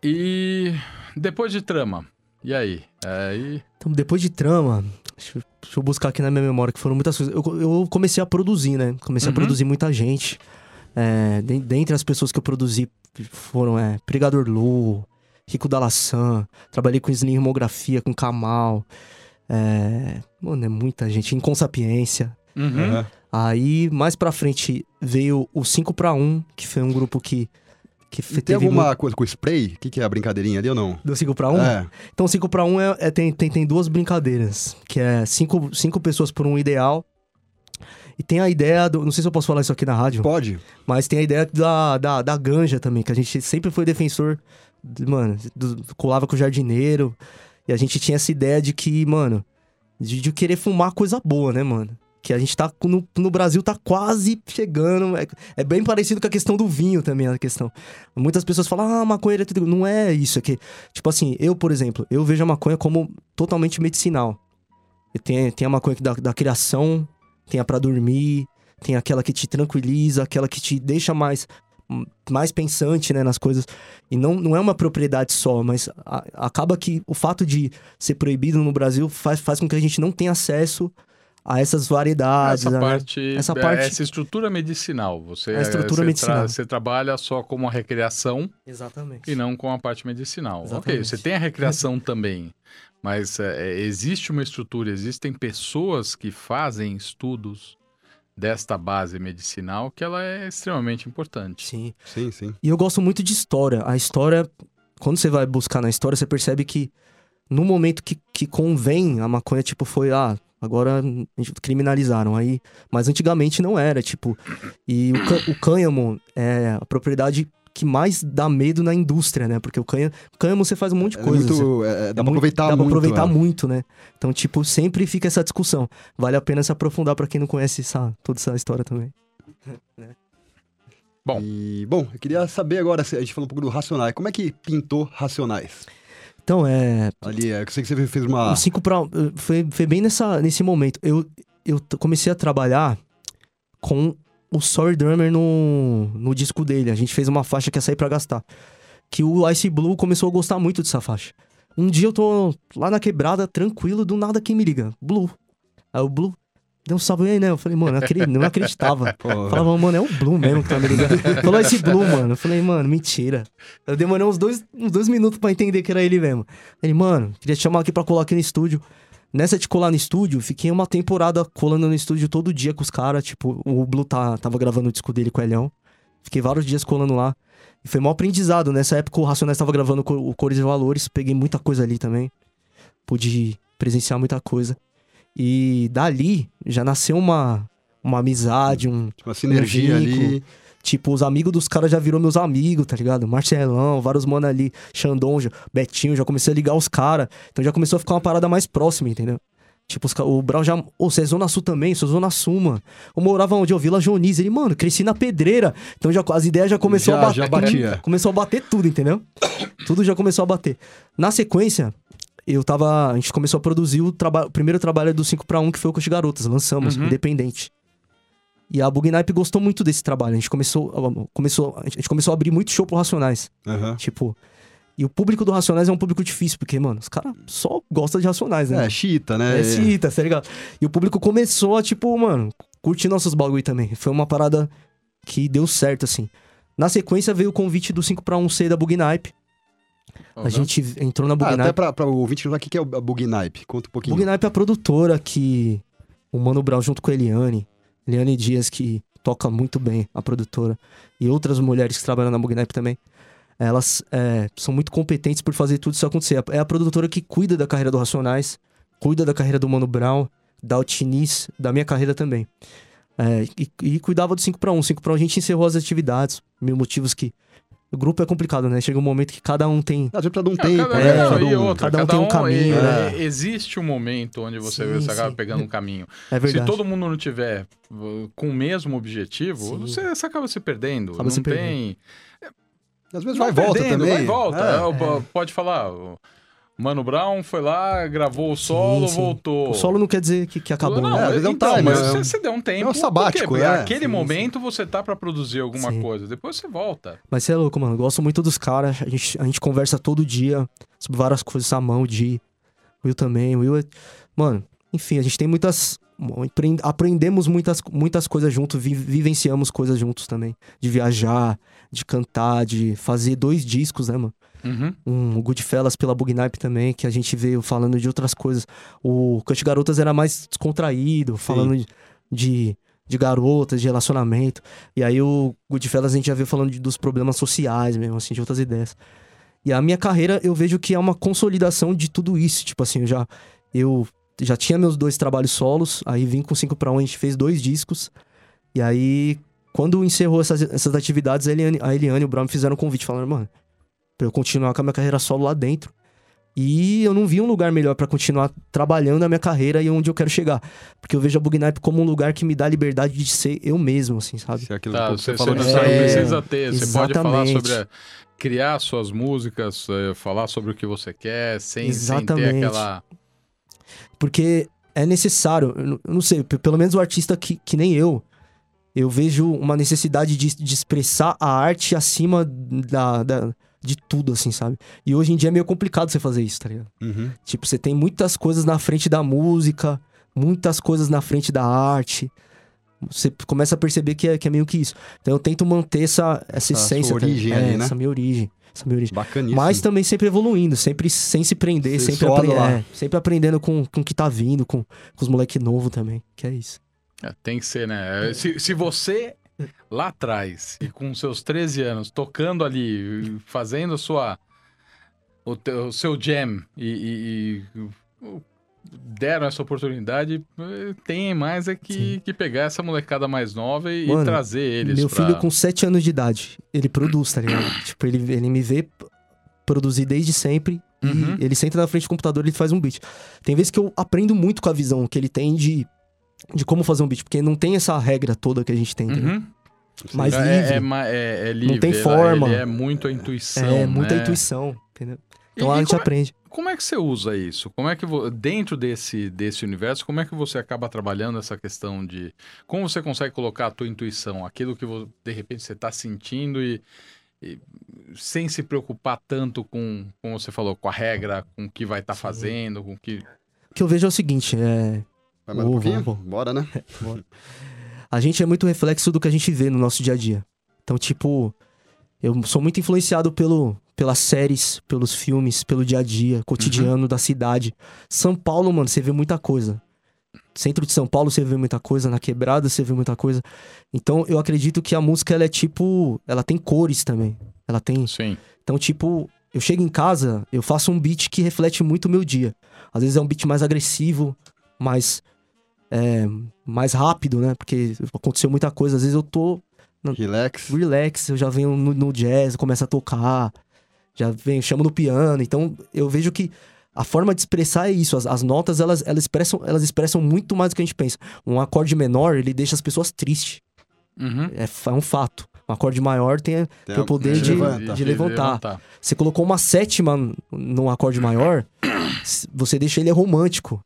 E depois de trama, e aí? Aí... Então, depois de trama, deixa eu, deixa eu buscar aqui na minha memória, que foram muitas coisas. Eu, eu comecei a produzir, né? Comecei Uhum. a produzir muita gente. É, de- dentre as pessoas que eu produzi foram é, Pregador Lu, Rico Dalassan, trabalhei com Slim Homografia, com Kamal. É, mano, é muita gente. Em Consapiência. Uhum. Aí, mais pra frente, veio o 5 para 1, que foi um grupo que, que E tem teve alguma coisa com spray? O que, que é a brincadeirinha ali ou não? Do 5 para 1? É. Então, 5 para 1 é, é- tem, tem, tem duas brincadeiras, que é cinco, cinco pessoas por um ideal. E tem a ideia do. Não sei se eu posso falar isso aqui na rádio, Pode? mas tem a ideia da, da, da ganja também, que a gente sempre foi defensor. de- mano, do- colava com o jardineiro. E a gente tinha essa ideia de que, mano, de, de querer fumar coisa boa, né, mano? Que a gente tá. No, no Brasil tá quase chegando. É, é bem parecido com a questão do vinho também, a questão. Muitas pessoas falam, ah, maconha é tudo. Não é isso aqui. Tipo assim, eu, por exemplo, eu vejo a maconha como totalmente medicinal. E tem, tem a maconha que da, da criação, tem a pra dormir, tem aquela que te tranquiliza, aquela que te deixa mais mais pensante, né, nas coisas. E não, não é uma propriedade só, mas a- acaba que o fato de ser proibido no Brasil faz, faz com que a gente não tenha acesso a essas variedades. Essa né? parte, Essa é, parte- essa estrutura medicinal. Você, A estrutura você tra- medicinal. você trabalha só como a recreação Exatamente. e não com a parte medicinal. Ok, Exatamente. você tem a recreação também, mas é, é, existe uma estrutura, existem pessoas que fazem estudos desta base medicinal que ela é extremamente importante. Sim. Sim, sim. E eu gosto muito de história. A história, quando você vai buscar na história, você percebe que no momento que, que convém, a maconha, tipo, foi, ah, agora a gente criminalizaram. Aí, mas antigamente não era, tipo. E o, cã- o cânhamo é a propriedade que mais dá medo na indústria, né? Porque o cânhamo, cânhamo você faz um monte de É coisa. muito, você- é, dá é pra muito- aproveitar dá muito. pra aproveitar é. muito, né? Então, tipo, sempre fica essa discussão. Vale a pena se aprofundar pra quem não conhece essa, toda essa história também. Bom. E, bom, eu queria saber agora, a gente falou um pouco do Racionais. Como é que pintou Racionais? Então, é. Ali, é, eu sei que você fez uma... O 5 pra. Foi, foi bem nessa, nesse momento. Eu, eu comecei a trabalhar com o Sorry Drummer no, no disco dele. A gente fez uma faixa que ia sair pra gastar. Que o Ice Blue começou a gostar muito dessa faixa. Um dia eu tô lá na quebrada, tranquilo, do nada quem me liga? Blue. Aí o Blue deu um salve aí, né? Eu falei, mano, não acreditava. Pô, Falava, mano, é o Blue mesmo que tá me ligando. Falou esse Blue, mano. Eu falei, mano, mentira. Eu demorei uns dois, uns dois minutos pra entender que era ele mesmo. Ele, mano, queria te chamar aqui pra colar aqui no estúdio. Nessa de colar no estúdio, fiquei uma temporada colando no estúdio todo dia com os caras. Tipo, o Blue tá, tava gravando o disco dele com o Elhão. Fiquei vários dias colando lá. E foi mó aprendizado. Nessa época o Racionais tava gravando o Cores e Valores. Peguei muita coisa ali também. Pude presenciar muita coisa. E dali já nasceu uma, uma amizade, um, uma sinergia vínculo. ali. Tipo, os amigos dos caras já virou meus amigos, tá ligado? Marcelão, vários mano ali, Xandon, Betinho, já comecei a ligar os caras. Então já começou a ficar uma parada mais próxima, entendeu? Tipo, os o Brau já. Ô, você é Zona Sul também, sou Zona Sul, mano. Eu morava onde? Eu Vila Jonis. Ele, mano, cresci na pedreira. Então já, as ideias já começou Já- a bater. já batia. Começou a bater tudo, entendeu? tudo já começou a bater. Na sequência, eu tava. A gente começou a produzir o, traba- o primeiro trabalho do 5 para 1, que foi o as Garotas. Lançamos, Uhum. independente. E a Bugnipe gostou muito desse trabalho. A gente começou, começou, a gente começou a abrir muito show pro Racionais. Aham. Tipo. E o público do Racionais é um público difícil, porque, mano, os caras só gostam de Racionais, né? É, chita, né? É cita, tá ligado? E o público começou a, tipo, mano, curtir nossos bagulho também. Foi uma parada que deu certo, assim. Na sequência veio o convite do 5 para 1C da Bugnipe. A gente entrou na Ah, até Bugnipe. pra, pra o ouvinte não o que é a Bugnipe. Conta um pouquinho. Bugnipe é a produtora que o Mano Brown junto com a Eliane, Eliane Dias, que toca muito bem, a produtora, e outras mulheres que trabalham na Bugnipe também, elas é, são muito competentes por fazer tudo isso acontecer. É a produtora que cuida da carreira do Racionais, cuida da carreira do Mano Brown, da Altinis, da minha carreira também. É, e, e cuidava do 5 para 1. 5 para 1 a gente encerrou as atividades, mil motivos que... O grupo é complicado, né? Chega um momento que cada um tem... Às vezes precisa de um tempo, cada, né? é, Precisa cada, de e um- outra, cada um tem um caminho, é, né? Existe um momento onde você, Sim, você acaba sim. pegando um caminho. É verdade. Se todo mundo não tiver com o mesmo objetivo, você, você acaba se perdendo. Acaba não se perdendo. tem. Às vezes Não vai e volta perdendo, também. Vai e volta. É. É, Pode falar. O Mano Brown foi lá, gravou o solo, sim. voltou. O solo não quer dizer que, que acabou, Não, né? É, às vezes é um então, time, mas né? você, você deu um tempo. É um sabático, porque é. Aquele Sim, momento você tá pra produzir alguma Sim. coisa. Depois você volta. Mas você é louco, mano. Gosto muito dos caras. A gente, a gente conversa todo dia sobre várias coisas. Samão, Di, Will também. Will é... Mano, enfim, a gente tem muitas. aprend- Aprendemos muitas, muitas coisas juntos, vi- vivenciamos coisas juntos também. De viajar, de cantar, de fazer dois discos, né, mano? Uhum. Um Goodfellas pela Bugnipe também, que a gente veio falando de outras coisas. O Cante Garotas era mais descontraído, falando de- de, de garotas, de relacionamento. E aí o Goodfellas a gente já veio falando de- dos problemas sociais mesmo, assim, de outras ideias. E a minha carreira, eu vejo que é uma consolidação de tudo isso. Tipo assim, eu já, eu já tinha meus dois trabalhos solos, aí vim com 5 para 1, a gente fez dois discos. E aí, quando encerrou essas, essas atividades, a Eliane, a Eliane e o Brown me fizeram um convite, falando, mano, pra eu continuar com a minha carreira solo lá dentro. E eu não vi um lugar melhor pra continuar trabalhando a minha carreira e onde eu quero chegar. Porque eu vejo a Bugnipe como um lugar que me dá a liberdade de ser eu mesmo, assim, sabe? Se é aquilo Tá, que você, você falou não É, precisa ter. Você pode falar exatamente. sobre. a- criar suas músicas, eh, falar sobre o que você quer, sem, sem ter Exatamente. aquela. Porque é necessário, eu não- sei, pelo menos o artista que, que nem eu, eu vejo uma necessidade de, de expressar a arte acima da, da- de tudo, assim, sabe? E hoje em dia é meio complicado você fazer isso, tá ligado? Uhum. Tipo, você tem muitas coisas na frente da música, muitas coisas na frente da arte. Você começa a perceber que é, que é meio que isso. Então eu tento manter essa, essa Essa essência. tá origem é, ali, né? Essa minha origem. Essa minha origem. Bacaníssimo. Mas também sempre evoluindo, sempre sem se prender, Você sempre, apre- é, sempre aprendendo com, com o que tá vindo, com, com os moleque novo também, que é isso. É, tem que ser, né? Se, se você lá atrás, e com seus 13 anos, tocando ali, fazendo sua. O, teu- o seu jam e. e- e- deram essa oportunidade, eh, tem mais é que, que pegar essa molecada mais nova e, e Mano, trazer eles Meu pra... filho com 7 anos de idade, ele produz, tá ligado? tipo, ele, ele me vê produzir desde sempre. Uhum. E ele senta na frente do computador e ele faz um beat. Tem vezes que eu aprendo muito com a visão que ele tem de, de como fazer um beat, porque não tem essa regra toda que a gente tem? Uhum. Mais é, livre. É, ma- é- é livre. tem ela- forma. Ele é muito a intuição, É, muita né? intuição, entendeu? Então e a gente como é- aprende. Como é que você usa isso? Como é que dentro desse, desse universo, como é que você acaba trabalhando essa questão de como você consegue colocar a tua intuição, aquilo que de repente você está sentindo e, e sem se preocupar tanto com, como você falou, com a regra, com o que vai estar fazendo, com o que O que eu vejo é o seguinte, é... Vai mais um Vou, pouquinho? vou. Bora, né? A gente é muito reflexo do que a gente vê no nosso dia a dia. Então, tipo, eu sou muito influenciado pelo, pelas séries, pelos filmes, pelo dia a dia, cotidiano da cidade. São Paulo, mano, você vê muita coisa. Centro de São Paulo você vê muita coisa, na quebrada você vê muita coisa. Então, eu acredito que a música ela é tipo, ela tem cores também. Ela tem sim. então, tipo, eu chego em casa, eu faço um beat que reflete muito o meu dia. Às vezes é um beat mais agressivo, mais, é, mais rápido, né? Porque aconteceu muita coisa. Às vezes eu tô Relax. relax, eu já venho no, no jazz, começo a tocar, já venho, chamo no piano. Então, eu vejo que a forma de expressar é isso. As, as notas, elas, elas, expressam, elas expressam muito mais do que a gente pensa. Um acorde menor, ele deixa as pessoas tristes. Uhum. É, é um fato. Um acorde maior tem, Tem tem o poder de, levanta. de levantar. Você colocou uma sétima num acorde maior, você deixa ele romântico.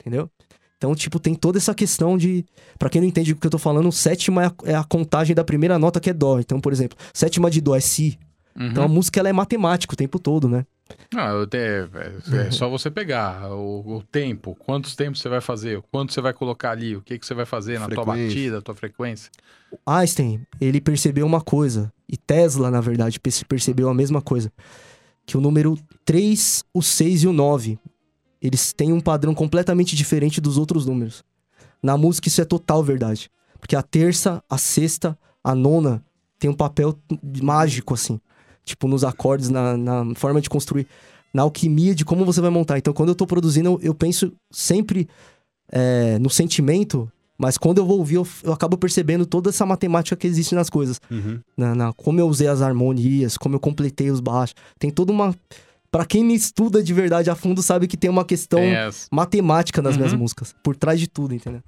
Entendeu? Então, tipo, tem toda essa questão de. Pra quem não entende o que eu tô falando, sétima é a, é a contagem da primeira nota que é Dó. Então, por exemplo, sétima de Dó é Si. Uhum. Então a música ela é matemática o tempo todo, né? Não, é, é só você pegar o, o tempo, quantos tempos você vai fazer, quanto você vai colocar ali, o que, que você vai fazer na tua batida, tua frequência. Einstein, ele percebeu uma coisa, e Tesla, na verdade, perce- percebeu a mesma coisa. Que o número 3, o 6 e o 9, eles têm um padrão completamente diferente dos outros números. Na música isso é total verdade. Porque a terça, a sexta, a nona tem um papel mágico, assim. Tipo, nos acordes, na, na forma de construir, na alquimia de como você vai montar. Então, quando eu tô produzindo, eu, eu penso sempre é, no sentimento, mas quando eu vou ouvir, eu, eu acabo percebendo toda essa matemática que existe nas coisas. Uhum. Na, na- como eu usei as harmonias, como eu completei os baixos. Tem toda uma. Pra quem me estuda de verdade a fundo, sabe que tem uma questão as- matemática nas minhas Uhum. músicas. Por trás de tudo, entendeu?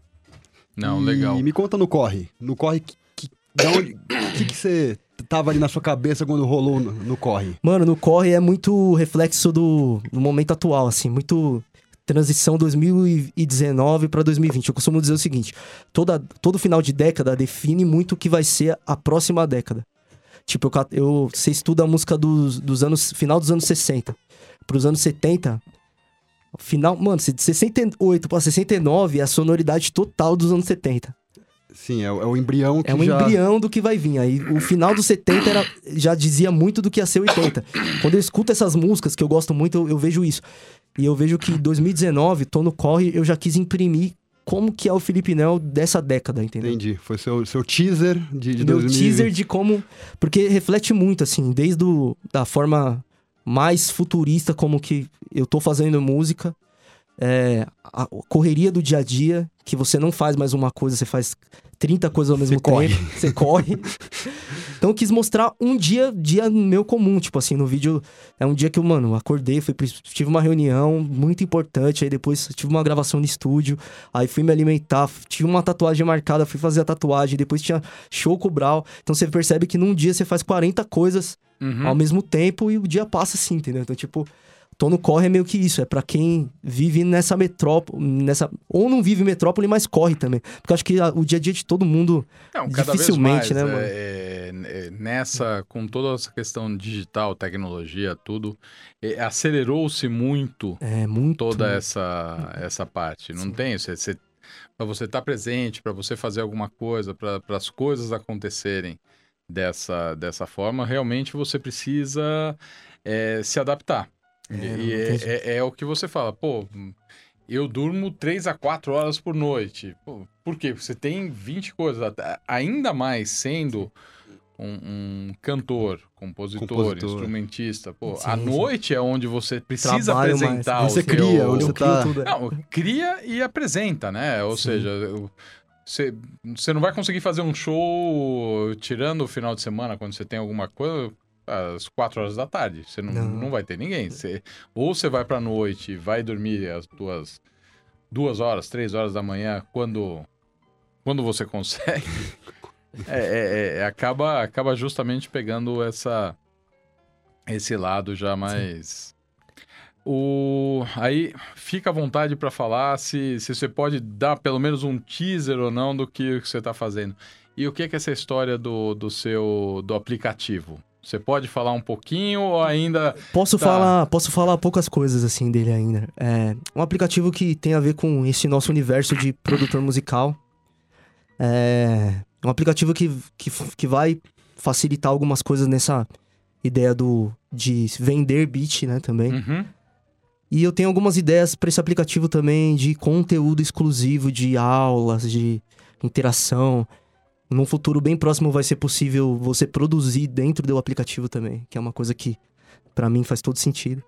Não, e legal. me conta no corre. No corre, que, que, da onde- que, que você tava ali na sua cabeça quando rolou no, no corre? Mano, no corre é muito reflexo do, do momento atual, assim, muito transição 2019 pra 2020. Eu costumo dizer o seguinte: toda, todo final de década define muito o que vai ser a próxima década. Tipo, eu, eu, você estuda a música dos, dos anos. final dos anos 60 pros anos 70. Final, mano, de 68 pra 69 é a sonoridade total dos anos 70. Sim, é, o- é o embrião que É um já... embrião do que vai vir. Aí o final dos 70 era, já dizia muito do que ia ser 80. Quando eu escuto essas músicas, que eu gosto muito, eu, eu vejo isso. E eu vejo que 2019, tô no corre, eu já quis imprimir como que é o Felipe Nel dessa década, entendeu? Entendi. Foi seu, seu teaser de, de Meu 2020. teaser de como... Porque reflete muito, assim, desde o, da forma mais futurista como que eu tô fazendo música, é, a correria do dia a dia, que você não faz mais uma coisa, você faz 30 coisas ao mesmo Você corre. tempo. Você corre. então eu quis mostrar um dia, dia meu comum, tipo assim, no vídeo é um dia que eu, mano, acordei, fui, tive uma reunião muito importante, aí depois tive uma gravação no estúdio, aí fui me alimentar, tive uma tatuagem marcada, fui fazer a tatuagem, depois tinha show com o Brau. Então você percebe que num dia você faz 40 coisas Uhum. ao mesmo tempo e o dia passa assim, entendeu? Então, tipo, tô no corre é meio que isso, é pra quem vive nessa metrópole, nessa ou não vive metrópole, mas corre também. Porque eu acho que a- o dia a dia de todo mundo Não, cada Dificilmente, vez mais, né, mano? é, é, é, nessa, com toda essa questão digital, tecnologia, tudo, é, acelerou-se muito é muito toda essa, essa parte. Não Sim. tem? Você, você, para você estar presente, para você fazer alguma coisa, para as coisas acontecerem dessa, dessa forma, realmente você precisa é, se adaptar. É, e é, é- é o que você fala, pô. Eu durmo 3 a 4 horas por noite. Pô, por quê? Porque você tem 20 coisas. a- Ainda mais sendo um, um cantor, compositor, Compositor. instrumentista, pô, Sim, à sim. noite é onde você precisa Trabalho mais. apresentar Você o teu... cria, onde Eu você tá- tudo. Não, cria e apresenta, né? Ou Sim. seja, você, você não vai conseguir fazer um show tirando o final de semana, quando você tem alguma coisa, às quatro horas da tarde. Você não, Não. não vai ter ninguém. Você, ou você vai pra noite e vai dormir as tuas duas horas, três horas da manhã, quando, quando você consegue. É, é- é- acaba, acaba justamente pegando essa, esse lado já mais. O... Aí fica à vontade para falar se, se você pode dar pelo menos um teaser ou não do que você está fazendo. E o que é, que é essa história do, do seu do aplicativo? Você pode falar um pouquinho ou ainda. Posso Tá. falar, posso falar poucas coisas assim dele ainda. É um aplicativo que tem a ver com esse nosso universo de produtor musical. É um aplicativo que, que, que vai facilitar algumas coisas nessa ideia do de vender beat, né, também. Uhum. E eu tenho algumas ideias para esse aplicativo também de conteúdo exclusivo, de aulas, de interação. Num futuro bem próximo vai ser possível você produzir dentro do aplicativo também, que é uma coisa que para mim faz todo sentido.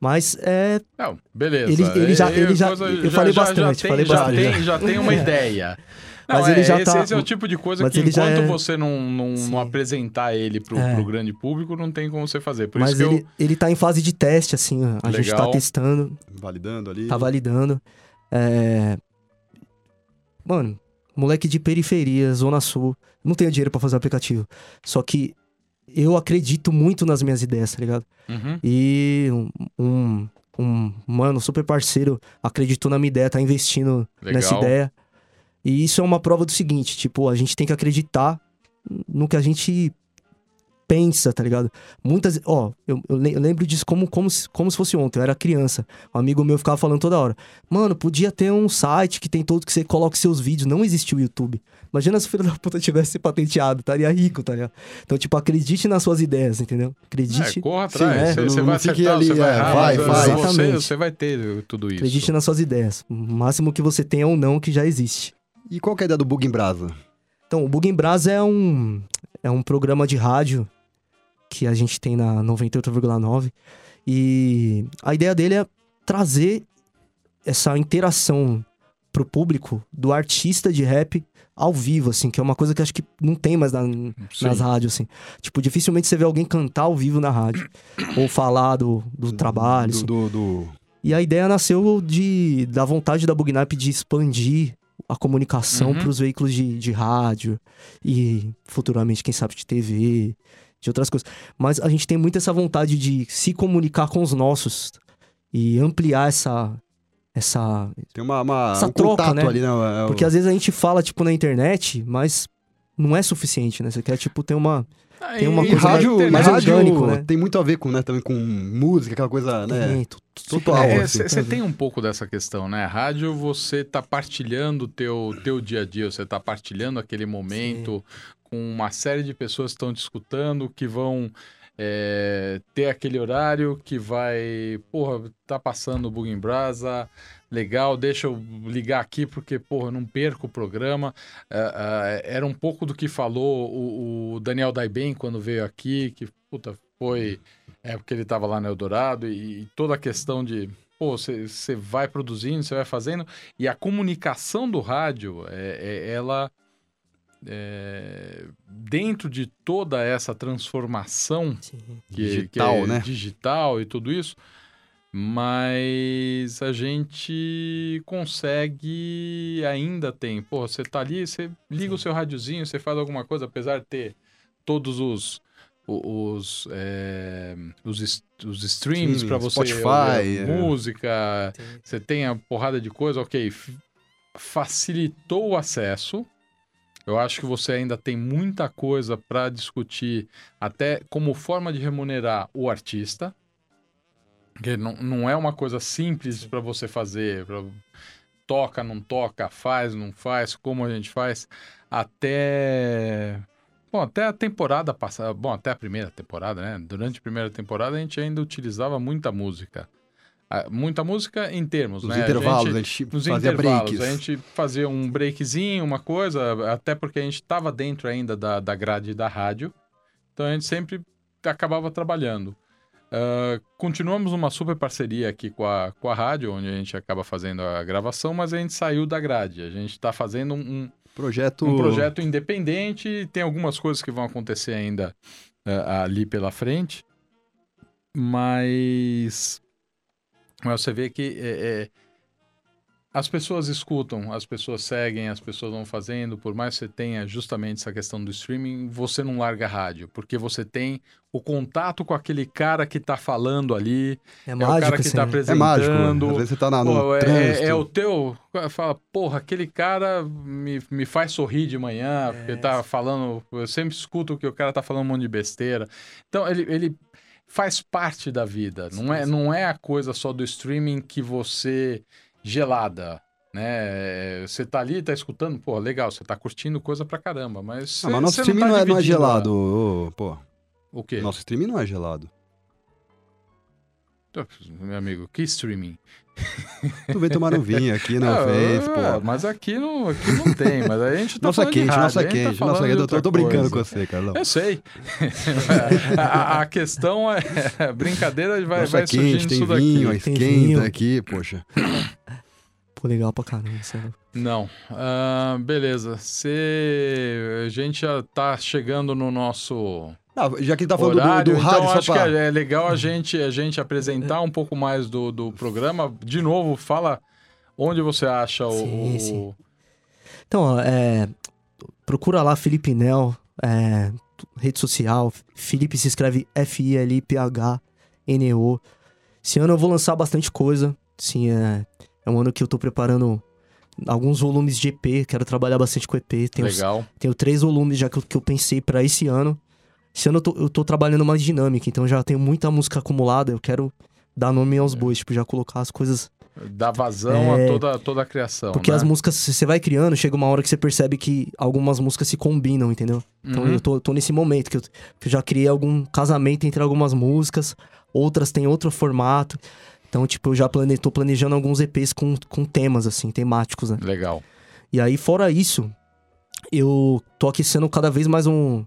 Mas é, Não, beleza. Ele- ele já- ele já- coisa- eu falei bastante, tem, falei já bastante. Tem, já tem uma ideia. Não, Mas é, ele já esse, tá- esse é o tipo de coisa mas que ele já enquanto é- você não, não, não apresentar ele pro, É. pro grande público, não tem como você fazer. Por mas isso que ele, ele tá em fase de teste assim, a gente tá Legal. testando, Validando ali. tá validando. É... Mano, moleque de periferia, Zona Sul, não tenho dinheiro pra fazer aplicativo. Só que eu acredito muito nas minhas ideias, tá ligado? Uhum. E um, um, um mano super parceiro acreditou na minha ideia, tá investindo nessa Legal. ideia. E isso é uma prova do seguinte, tipo, a gente tem que acreditar no que a gente pensa, tá ligado? Muitas, ó, eu, eu le- eu lembro disso como, como, se, como se fosse ontem, eu era criança. Um amigo meu ficava falando toda hora, mano, podia ter um site que tem todo que você coloque seus vídeos, não existe o YouTube. Imagina se o filho da puta tivesse patenteado, estaria rico, tá ligado? Então, tipo, acredite nas suas ideias, entendeu? Acredite É, corra Sim, atrás. é. você, Não- você não vai acertar, ali, você vai é, vai, vai. Você, Exatamente. você vai ter tudo isso. Acredite nas suas ideias. O máximo que você tem é ou não que já existe. E qual que é a ideia do Bug em Brasa? Então, o Bug em Brasa é um, é um programa de rádio que a gente tem na 98,9. E a ideia dele é trazer essa interação pro público do artista de rap ao vivo, assim, que é uma coisa que acho que não tem mais na- nas rádios, assim. Tipo, dificilmente você vê alguém cantar ao vivo na rádio. ou falar do, do trabalho, Do, assim. do, do- E a ideia nasceu de, da vontade da Bugnap de expandir a comunicação Uhum. para os veículos de, de rádio e futuramente, quem sabe, de TV, de outras coisas. Mas a gente tem muito essa vontade de se comunicar com os nossos e ampliar essa. essa Tem uma, uma- Essa um troca, contato né? ali, né? É porque às vezes a gente fala, tipo, na internet, mas não é suficiente, né? Você quer, tipo, ter uma. Ah, tem uma E coisa rádio, mais- mais rádio orgânico, né? tem muito a ver com, né, também com música, aquela coisa, né? Total, É, assim. Você tem um pouco dessa questão, né? Rádio, você tá partilhando o teu, teu dia a dia, você tá partilhando aquele momento com uma série de pessoas que estão te escutando, que vão é, ter aquele horário que vai, porra, tá passando o Bug em Brasa, legal, deixa eu ligar aqui porque, porra, não perco o programa. Ah, ah, era um pouco do que falou o, o Daniel Daiben quando veio aqui, que, puta, foi... É porque ele estava lá no Eldorado e, e toda a questão de, pô, você vai produzindo, você vai fazendo, e a comunicação do rádio, é, é- ela, é, dentro de toda essa transformação Sim. que, Digital, que é né? digital e tudo isso, mas a gente consegue, ainda tem, pô, você tá ali, você liga o seu rádiozinho, você faz alguma coisa, apesar de ter todos os os, é, os, os streams Sim, para você Spotify, ouvir é. música, você tem a porrada de coisa, ok, facilitou o acesso. Eu acho que você ainda tem muita coisa para discutir, até como forma de remunerar o artista. Que não, não é uma coisa simples para você fazer. pra- toca, não toca, faz, não faz, como a gente faz. Até. Bom, até a temporada passada. Bom, até a primeira temporada, né? Durante a primeira temporada a gente ainda utilizava muita música. Muita música em termos, Nos né? A intervalos, gente- a gente, nos fazia intervalos. breaks. A gente fazia um breakzinho, uma coisa, até porque a gente estava dentro ainda da, da grade da rádio. Então a gente sempre acabava trabalhando. Ah, continuamos uma super parceria aqui com a, com a rádio, onde a gente acaba fazendo a gravação, mas a gente saiu da grade. A gente está fazendo um, um- Projeto... um projeto independente. Tem algumas coisas que vão acontecer ainda eh, ali pela frente. Mas, mas você vê que é, é, as pessoas escutam, as pessoas seguem, as pessoas vão fazendo. Por mais que você tenha justamente essa questão do streaming, você não larga a rádio, porque você tem o contato com aquele cara que está falando ali, É é o mágico, cara que assim, está né? É mágico. apresentando. Às vezes você tá na, Pô, é, trânsito. é o teu. Fala, porra, aquele cara me, me faz sorrir de manhã, porque tá falando. Eu sempre escuto que o cara tá falando um monte de besteira. Então, ele, ele faz parte da vida. Não é, não é a coisa só do streaming que você. gelada. Né? Você tá ali, tá escutando, pô, legal, você tá curtindo coisa pra caramba, mas. Ah, mas nosso streaming tá não, é, não é a- gelado, ô, pô. O quê? Nosso streaming não é gelado. Meu amigo, que streaming? Tu vem tomar um vinho aqui, não Ah, fez, é, pô. Mas aqui não, aqui não tem, mas a gente tá Nossa falando de quente, rádio, nossa tá quente, falando nossa quente. Eu tô, outra eu tô brincando coisa. com você, Carlão. Eu sei. a, a- questão é. A brincadeira vai, Nossa vai quente, surgindo tem isso vinho, daqui. Tem esquenta vinho. aqui, poxa. Pô, legal pra caramba. sério. Não. Ah, beleza. Você. A gente já tá chegando no nosso Ah, já que ele tá falando do- horário, do, rádio, então acho pra... que é legal a gente, a gente apresentar um pouco mais do, do programa. De novo, fala onde você acha o. Sim, sim. Então, é, procura lá Felipe Nel, é, rede social. Felipe se escreve F-I-L-P-H-N-E-O. Esse ano eu vou lançar bastante coisa. Sim, é, é um ano que eu tô preparando alguns volumes de EP. Quero trabalhar bastante com EP. Tenho, Legal. tenho três volumes já que eu, que eu pensei pra esse ano. Esse ano eu tô, eu tô trabalhando mais dinâmica, então já tenho muita música acumulada. Eu quero dar nome aos bois, tipo, já colocar as coisas Dá vazão É, a toda, toda a criação. porque né? as músicas, você vai criando, chega uma hora que você percebe que algumas músicas se combinam, entendeu? Então Uhum. eu tô, tô nesse momento que eu, que eu já criei algum casamento entre algumas músicas, outras têm outro formato. Então, tipo, eu já plane, tô planejando alguns EPs com, com temas, assim, temáticos, né? Legal. E aí, fora isso, eu tô aquecendo cada vez mais um.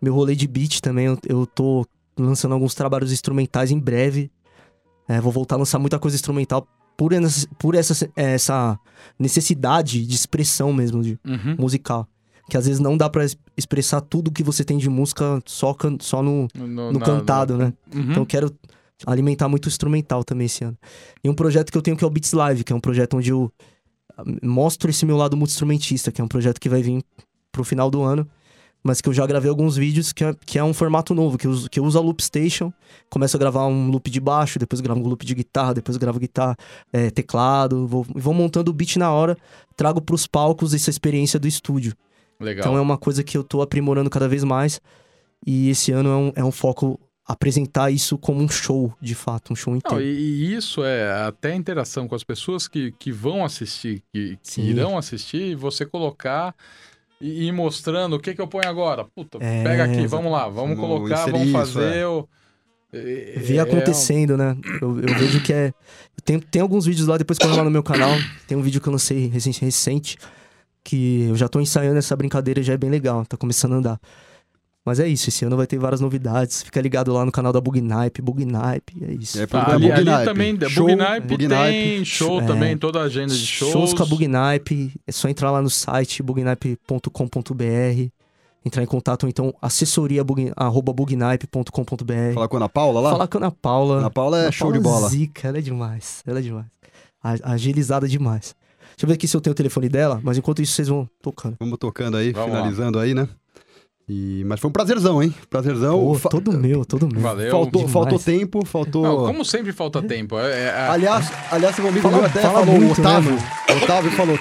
Meu rolê de beat também. Eu, eu tô lançando alguns trabalhos instrumentais em breve. É, vou voltar a lançar muita coisa instrumental por, essa- por essa, essa necessidade de expressão mesmo, de Uhum. musical. Que às vezes não dá es- expressar tudo que você tem de música só, can- só no, No, no na- cantado, né? Uhum. Então eu quero alimentar muito o instrumental também esse ano. E um projeto que eu tenho que é o Beats Live, que é um projeto onde eu ah, mostro esse meu lado muito instrumentista, que é um projeto que vai vir pro final do ano, mas que eu já gravei alguns vídeos, que é, que é um formato novo, que eu, uso- que eu uso a Loop Station, começo a gravar um loop de baixo, depois gravo um loop de guitarra, depois gravo guitarra, eh, teclado, vou, vou montando o beat na hora, trago pros palcos essa experiência do estúdio. Legal. Então é uma coisa que eu tô aprimorando cada vez mais. E esse ano é um, é um foco apresentar isso como um show, de fato, um show Não, inteiro. e, e isso é até a interação com as pessoas que, que vão assistir, que, que irão assistir, e você colocar e ir mostrando o que que eu ponho agora. Puta, É, pega aqui, vamos lá, vamos colocar, vamos isso, fazer é. o... é- Ver é- acontecendo, né? Eu, eu vejo que é. Tem, tem alguns vídeos lá, depois quando lá no meu canal. Tem um vídeo que eu lancei recente, recente que eu já tô ensaiando essa brincadeira já é bem legal, tá começando a andar. Mas é isso, esse ano vai ter várias novidades. Fica ligado lá no canal da Bugnipe, Bugnipe, é isso. É, Ah, ali, ali também, Show, Bugnipe Bugnipe. tem show É. também, toda a agenda de shows. Shows com a Bugnipe, é só entrar lá no site bugnipe.com.br, entrar em contato ou então assessoria bug, arroba bugnipe.com.br. Falar com a Ana Paula lá? Falar com a Ana Paula. Ana Paula é Ana show de Paula bola. Zica, ela é demais, ela é demais. Agilizada demais. Deixa eu ver aqui se eu tenho o telefone dela, mas enquanto isso vocês vão tocando. Vamos tocando aí, Vamos lá. finalizando aí, né? E... Mas foi um prazerzão, hein? Prazerzão. Pô, Fa- todo meu, todo meu. Valeu. Faltou, demais. faltou tempo, faltou... Não, como sempre falta tempo. É, é- a- Aliás, aliás, seu amigo Fala- meu até fala falou, o muito, né, Otávio, o Otávio falou,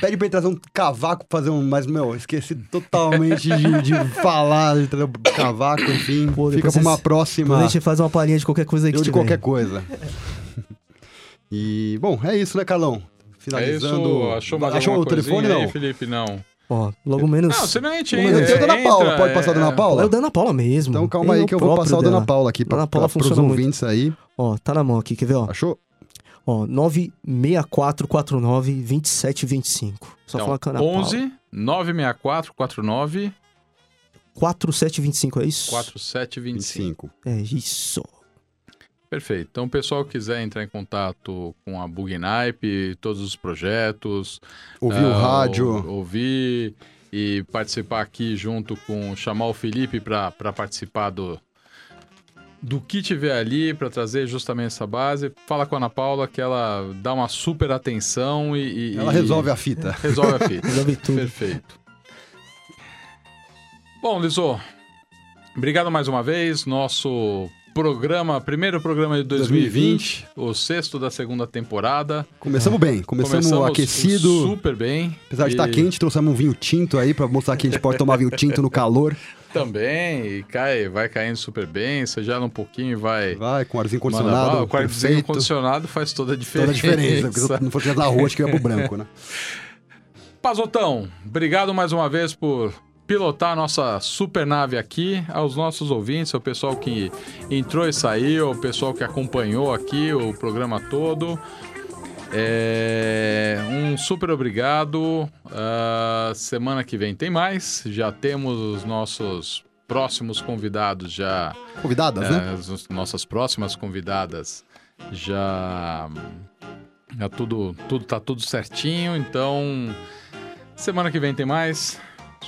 pede pra ele trazer um cavaco pra fazer um, mas, meu, esqueci totalmente de, de falar, de trazer um cavaco, enfim, Pô, fica pra uma próxima, a gente faz uma palhinha de qualquer coisa aí que eu de qualquer coisa. E, bom, é isso, né, Carlão? é Finalizando... isso. Achou mais Achou o telefone, aí, não? Felipe? Não. Ó, logo menos. Não, você não entra. Não, entra, Eu tenho a Dona entra, Paula, pode é, passar a Dona Paula? É o Dana Paula mesmo. Então calma Tem aí o que eu vou passar o Dona dela. Paula aqui pra, Dona Paula pra, pros funciona muito. ouvintes aí. Ó, tá na mão aqui, quer ver, ó? Achou? Ó, 96449 2725. Só Então, falar com a Ana Paula. 11 964 49 4725, é isso? 4725. 25. É isso. Perfeito. Então, o pessoal que quiser entrar em contato com a Bugnipe, todos os projetos, Ouviu o ah, rádio. ou- ouvir e participar aqui junto com chamar o Felipe para participar do do que tiver ali para trazer justamente essa base. Fala com a Ana Paula que ela dá uma super atenção e, e- Ela e resolve a fita. resolve a fita. Resolve tudo. Perfeito. Bom, Lisô, obrigado mais uma vez. Nosso programa, primeiro programa de 2020, o sexto da segunda temporada. Começamos bem, começamos, aquecido. super bem. Apesar de estar E quente, trouxemos um vinho tinto aí pra mostrar que a gente pode tomar vinho tinto no calor. Também, e cai, vai caindo super bem. Você gela um pouquinho e vai. Vai, com arzinho condicionado. bala. O quartozinho perfeito. condicionado faz toda a Toda diferença. a diferença. Porque se eu não fosse rua, acho que eu ia pro branco, né? Pazotão, obrigado mais uma vez por pilotar a nossa super nave aqui, aos nossos ouvintes, ao pessoal que entrou e saiu, ao pessoal que acompanhou aqui o programa todo. É, um super obrigado. Ah, semana que vem tem mais. Já temos os nossos próximos convidados já Convidadas, né? é, as nossas próximas convidadas já, já tudo, tudo tá tudo certinho, então semana que vem tem mais.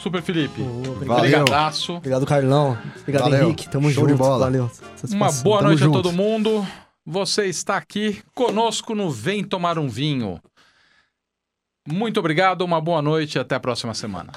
Super Felipe, obrigado. Valeu. brigadaço. Obrigado, Carlão. Obrigado, Valeu. Henrique. Tamo Show junto. de bola. Valeu. Uma boa Tamo noite junto. a todo mundo. Você está aqui conosco no Vem Tomar um Vinho. Muito obrigado, uma boa noite e até a próxima semana.